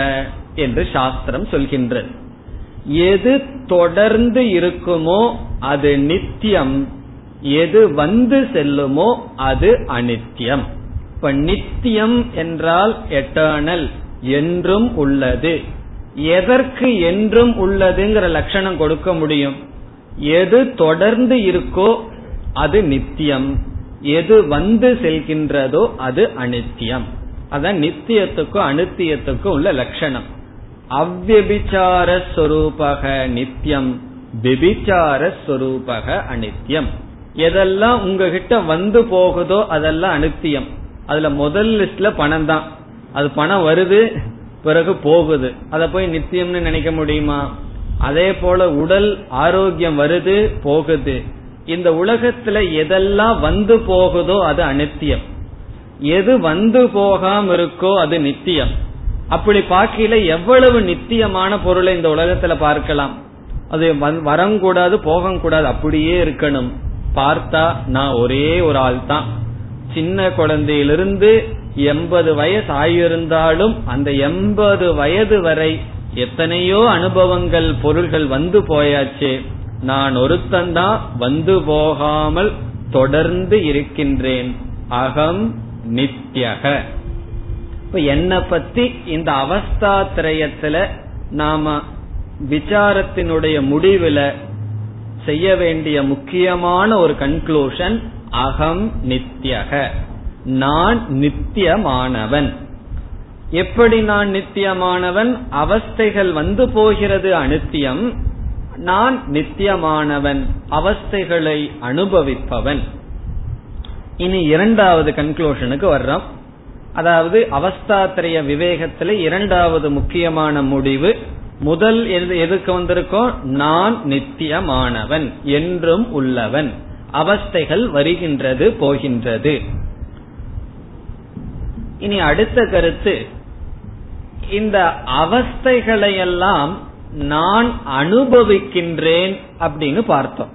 என்று சாஸ்திரம் சொல்கின்றது. எது தொடர்ந்து இருக்குமோ அது நித்தியம் எது வந்து செல்லுமோ அது அனித்தியம் இப்ப நித்தியம் என்றால் எட்டர்னல் என்றும் உள்ளது. எதற்கு என்றும் உள்ளதுங்கிற லட்சணம் கொடுக்க முடியும். எது தொடர்ந்து இருக்கோ அது நித்தியம். எது வந்து செல்கின்றதோ அது அனித்தியம். அதான் நித்தியத்துக்கும் அனித்தியத்துக்கும் உள்ள லட்சணம். அவ்வபிச்சாரஸ்வரூபக நித்தியம் விபிச்சார ஸ்வரூபக அனித்தியம். எதெல்லாம் உங்ககிட்ட வந்து போகுதோ அதெல்லாம் அனித்தியம். அதுல முதல் லிஸ்ட்ல பணம் தான் அது பணம் வருது பிறகு போகுது. அதை போய் நித்தியம்னு நினைக்க முடியுமா? அதே போல உடல் ஆரோக்கியம் வருது போகுது. இந்த உலகத்துல எதெல்லாம் வந்து போகுதோ அது அனித்தியம் எது வந்து போகாம இருக்கோ அது நித்தியம். அப்படி பார்க்கல எவ்வளவு நித்தியமான பொருளை இந்த உலகத்துல பார்க்கலாம். அது வரக்கூடாது போகக்கூடாது அப்படியே இருக்கணும். பார்த்தா நான் ஒரே ஒரு ஆள் தான் சின்ன குழந்தையிலிருந்து எண்பது வயசு ஆயிருந்தாலும் அந்த எண்பது வயது வரை எத்தனையோ அனுபவங்கள் பொருள்கள் வந்து போயாச்சு. நான் ஒருத்தந்தான் வந்து போகாமல் தொடர்ந்து இருக்கின்றேன். அகம் நித்யக. இப்ப என்னை பத்தி இந்த அவஸ்தா திரயத்துல நாம விசாரத்தினுடைய முடிவுல செய்ய வேண்டிய முக்கியமான ஒரு கன்க்ளூஷன் அகம் நித்யக. நான் நித்தியமானவன். எப்படி நான் நித்தியமானவன்? அவஸ்தைகள் வந்து போகிறது அனித்தியம். நான் நித்தியமானவன் அவஸ்தைகளை அனுபவிப்பவன். இனி இரண்டாவது கன்க்ளூஷனுக்கு வர்றோம். அதாவது அவஸ்தாத்திரைய விவேகத்தில் இரண்டாவது முக்கியமான முடிவு முதல் எதுக்கு வந்திருக்கோம்? நான் நித்தியமானவன் என்றும் உள்ளவன். அவஸ்தைகள் வருகின்றது போகின்றது. இனி அடுத்த கருத்து. இந்த அவஸ்தைகளையெல்லாம் நான் அனுபவிக்கின்றேன் அப்படின்னு பார்த்தோம்.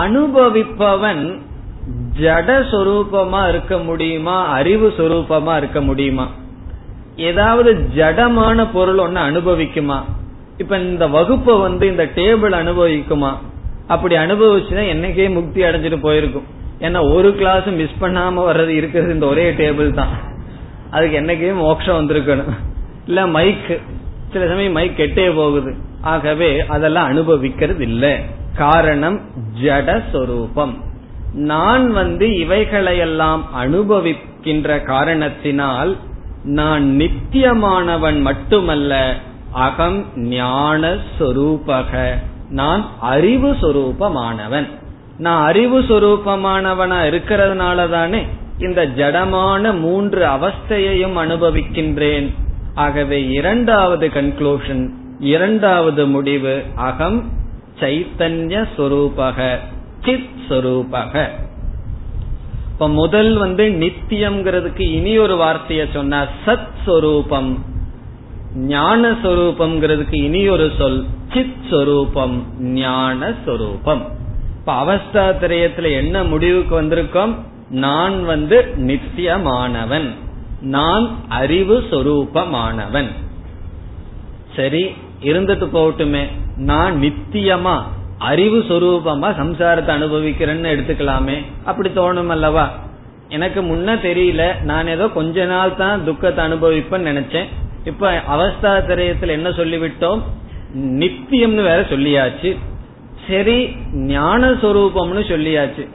அனுபவிப்பவன் ஜட சொரூபமா இருக்க முடியுமா அறிவு சொரூபமா இருக்க முடியுமா? ஏதாவது ஜடமான பொருள் ஒன்னு அனுபவிக்குமா? இப்ப இந்த வகுப்பை வந்து இந்த டேபிள் அனுபவிக்குமா? அப்படி அனுபவிச்சுன்னா என்னைக்கே முக்தி அடைஞ்சிட்டு போயிருக்கும். ஏன்னா ஒரு கிளாஸ் மிஸ் பண்ணாம வர்றது இருக்கிறது இந்த ஒரே டேபிள் தான். அதுக்கு என்னைக்கு மோட்சம் வந்திருக்கணும். இல்ல மைக் சில சமயம் மைக் கெட்டே போகுது. ஆகவே அதெல்லாம் அனுபவிக்கிறது இல்லை காரணம் ஜடஸ்வரூபம். நான் வந்து இவைகளையெல்லாம் அனுபவிக்கின்ற காரணத்தினால் நான் நித்தியமானவன் மட்டுமல்ல அகம் ஞான சொரூபக நான் அறிவு சொரூபமானவன். நான் அறிவு சுரூபமானவனா இருக்கிறதுனால தானே இந்த ஜடமான மூன்று அவஸ்தையையும் அனுபவிக்கின்றேன். ஆகவே இரண்டாவது கன்க்ளூஷன் இரண்டாவது முடிவு அகம் சைத்தன்ய சொரூபக சித் சொரூபக. இப்ப முதல் வந்து நித்தியம்ங்கிறதுக்கு இனி ஒரு வார்த்தைய சொன்ன சத் சொரூபம். ஞான சொரூபம்ங்கிறதுக்கு இனி ஒரு சொல் சித் சொரூபம் ஞான சொரூபம். இப்ப அவஸ்தா திரயத்துல என்ன முடிவுக்கு வந்திருக்கோம்? நான் வந்து நித்தியமானவன். நான் அறிவு சொரூபமானவன். சரி இருந்துட்டு போகட்டுமே. நான் நித்தியமா அறிவு சொரூபமா சம்சாரத்தை அனுபவிக்கிறேன்னு எடுத்துக்கலாமே. அப்படி தோணும் அல்லவா? எனக்கு முன்ன தெரியல நான் ஏதோ கொஞ்ச நாள் தான் துக்கத்தை அனுபவிப்பேன்னு நினைச்சேன். இப்ப அவஸ்தா திரயத்துல என்ன சொல்லிவிட்டோம்? நித்தியம்னு வேற சொல்லியாச்சு. சரி ஞான சொரூபம்னு சொல்லியாச்சு.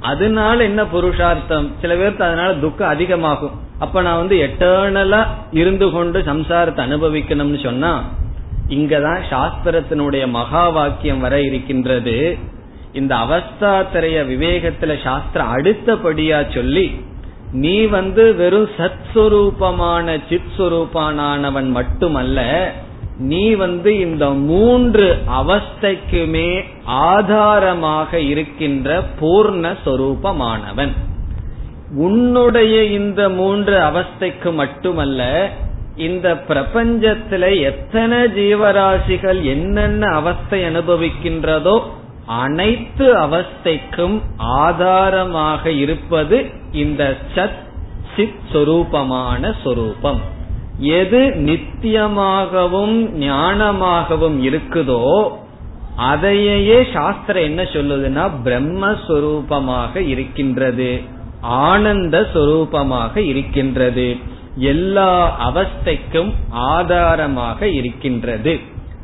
அதனால என்ன புருஷார்த்தம்? சில பேருக்கு அதனால துக்கம் அதிகமாகும். அப்ப நான் வந்து எட்டர்னலா இருந்து கொண்டு சம்சாரத்தை அனுபவிக்கணும்னு சொன்னா இங்கதான் சாஸ்திரத்தினுடைய மகா வாக்கியம் வர இருக்கின்றது. இந்த அவஸ்தா திரைய விவேகத்துல சாஸ்திரம் அடுத்தபடியா சொல்லி நீ வந்து வெறும் சத் சுரூபமான சித் சுரூபானவன் மட்டுமல்ல நீ வந்து இந்த மூன்று அவஸ்தைக்குமே ஆதாரமாக இருக்கின்ற பூர்ண சொரூபமானவன். உன்னுடைய இந்த மூன்று அவஸ்தைக்கு மட்டுமல்ல இந்த பிரபஞ்சத்துல எத்தனை ஜீவராசிகள் என்னென்ன அவஸ்தை அனுபவிக்கின்றதோ அனைத்து அவஸ்தைக்கும் ஆதாரமாக இருப்பது இந்த சத் சித் சொரூபமான சொரூபம். எது நித்தியமாகவும் ஞானமாகவும் இருக்குதோ அதையே சாஸ்திரம் என்ன சொல்லுதுன்னா பிரம்மஸ்வரூபமாக இருக்கின்றது ஆனந்த சொரூபமாக இருக்கின்றது எல்லா அவஸ்தைக்கும் ஆதாரமாக இருக்கின்றது.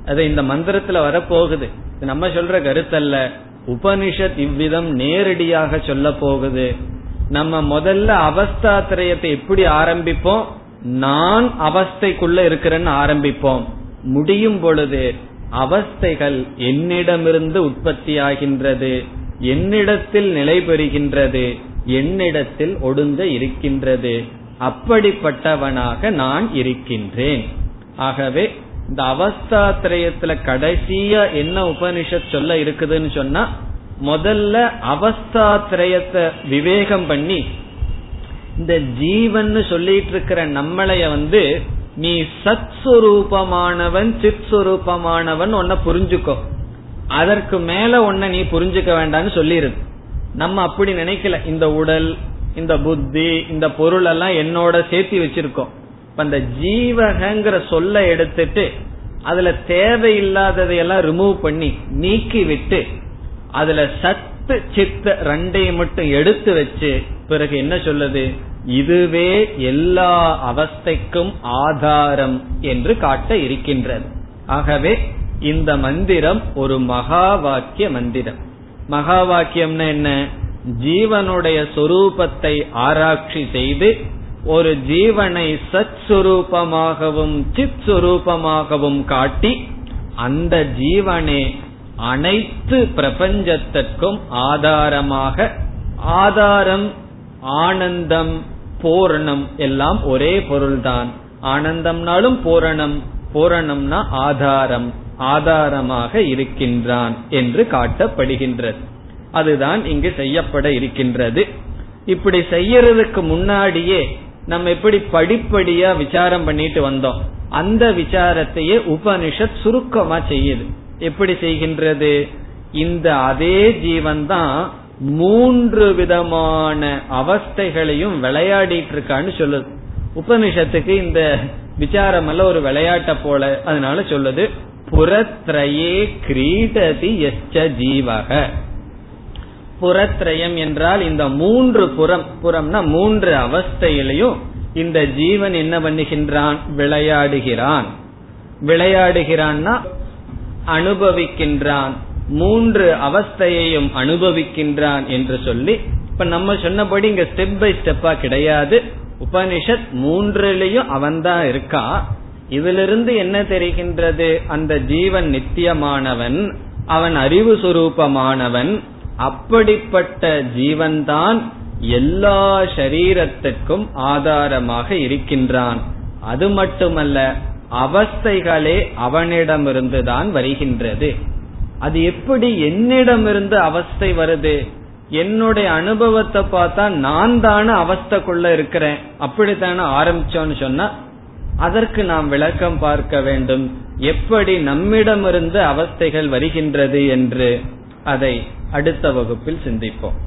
அது இந்த மந்திரத்துல வரப்போகுது. நம்ம சொல்ற கருத்தல்ல. உபனிஷத் இவ்விதம் நேரடியாக சொல்ல போகுது. நம்ம முதல்ல அவஸ்தாத்திரயத்தை எப்படி ஆரம்பிப்போம்? நான் அவஸ்தைக்குள்ள இருக்கிறேன்னு ஆரம்பிப்போம். முடியும் பொழுது அவஸ்தைகள் என்னிடமிருந்து உற்பத்தியாகின்றது என்னிடத்தில் நிலை பெறுகின்றது என்னிடத்தில் ஒடுங்க இருக்கின்றது. அப்படிப்பட்டவனாக நான் இருக்கின்றேன். ஆகவே இந்த அவஸ்தாத்திரயத்துல கடைசியா என்ன உபனிஷத் சொல்ல இருக்குதுன்னு சொன்னா முதல்ல அவஸ்தாத்திரயத்தை விவேகம் பண்ணி இந்த ஜீவன் சொல்லிட்டு இருக்கிற நம்மளைய வந்து நீ சத் சுரூபமானவன் சித் சுரூபமானவன் உன்ன புரிஞ்சுக்கோ. அதற்கு மேல உன்னை நீ புரிஞ்சுக்க வேண்டாம்னு சொல்லிருது நம்ம அப்படி நினைக்கல. இந்த உடல் இந்த புத்தி இந்த பொருள் எல்லாம் என்னோட சேர்த்து வச்சிருக்கோம் அந்த ஜீவகங்கிற சொல்ல எடுத்துட்டு அதுல தேவையில்லாததையெல்லாம் ரிமூவ் பண்ணி நீக்கி விட்டு அதுல சத்து சித்த ரெண்டையும் மட்டும் எடுத்து வச்சு பிறகு என்ன சொல்லுது? இதுவே எல்லா அவஸ்தைக்கும் ஆதாரம் என்று காட்ட இருக்கின்றது. ஆகவே இந்த மந்திரம் ஒரு மகா வாக்கிய மந்திரம். மகா வாக்கியம்னா என்ன? ஜீவனுடைய சொரூபத்தை ஆராய்ச்சி செய்து ஒரு ஜீவனை சத் சுரூபமாகவும் சித் சுரூபமாகவும் காட்டி அந்த ஜீவனே அனைத்து பிரபஞ்சத்திற்கும் ஆதாரமாக ஆதாரம் ஆனந்தம் பூரணம் எல்லாம் ஒரே பொருள்தான். ஆனந்தம்னாலும் பூரணம் பூரணம்னா ஆதாரம் ஆதாரமாக இருக்கின்றான் என்று காட்டப்படுகின்றது. அதுதான் இங்கு செய்யப்பட இருக்கின்றது. இப்படி செய்யறதுக்கு முன்னாடியே நம்ம எப்படி படிப்படியா விசாரம் பண்ணிட்டு வந்தோம். அந்த விசாரத்தையே உபனிஷத் சுருக்கமா செய்யுது. எப்படி செய்கின்றது? இந்த அதே ஜீவன் தான் மூன்று விதமான அவஸ்தைகளையும் விளையாடிட்டு இருக்கான்னு சொல்லுது. உபனிஷத்துக்கு இந்த விசாரம் அல்ல ஒரு விளையாட்ட போல அதனால சொல்லுது புறத்ரயே கிரீடதி எச்ச ஜீவக. புறத்ரயம் என்றால் இந்த மூன்று புறம் புறம்னா மூன்று அவஸ்தையிலையும் இந்த ஜீவன் என்ன பண்ணுகின்றான்? விளையாடுகிறான். விளையாடுகிறான்னா அனுபவிக்கின்றான். மூன்று அவஸ்தையையும் அனுபவிக்கின்றான் என்று சொல்லி இப்ப நம்ம சொன்னபடி இங்க ஸ்டெப் பை ஸ்டெப்பா கிடையாது. உபனிஷத் மூன்றுலயும் அவன் தான் இருக்கா? இதிலிருந்து என்ன தெரிகின்றது? அந்த ஜீவன் நித்தியமானவன் அவன் அறிவு சுரூபமானவன் அப்படிப்பட்ட ஜீவன்தான் எல்லா சரீரத்துக்கும் ஆதாரமாக இருக்கின்றான். அது மட்டுமல்ல அவஸ்தைகளே அவனிடமிருந்துதான் வருகின்றது. அது எப்படி என்னிடமிருந்து அவஸ்தை வருது? என்னுடைய அனுபவத்தை பார்த்தா நான் தானே அவஸ்தைக்குள்ள இருக்கிறேன். அப்படித்தானே ஆரம்பிச்சோன்னு சொன்னா அதற்கு நாம் விளக்கம் பார்க்க வேண்டும். எப்படி நம்மிடமிருந்து அவஸ்தைகள் வருகின்றது என்று அதை அடுத்த வகுப்பில் சிந்திப்போம்.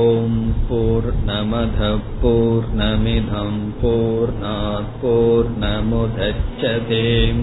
ஓம் போர் நமத போர் நமிதம் போர் போர் நமுதச்சதேம்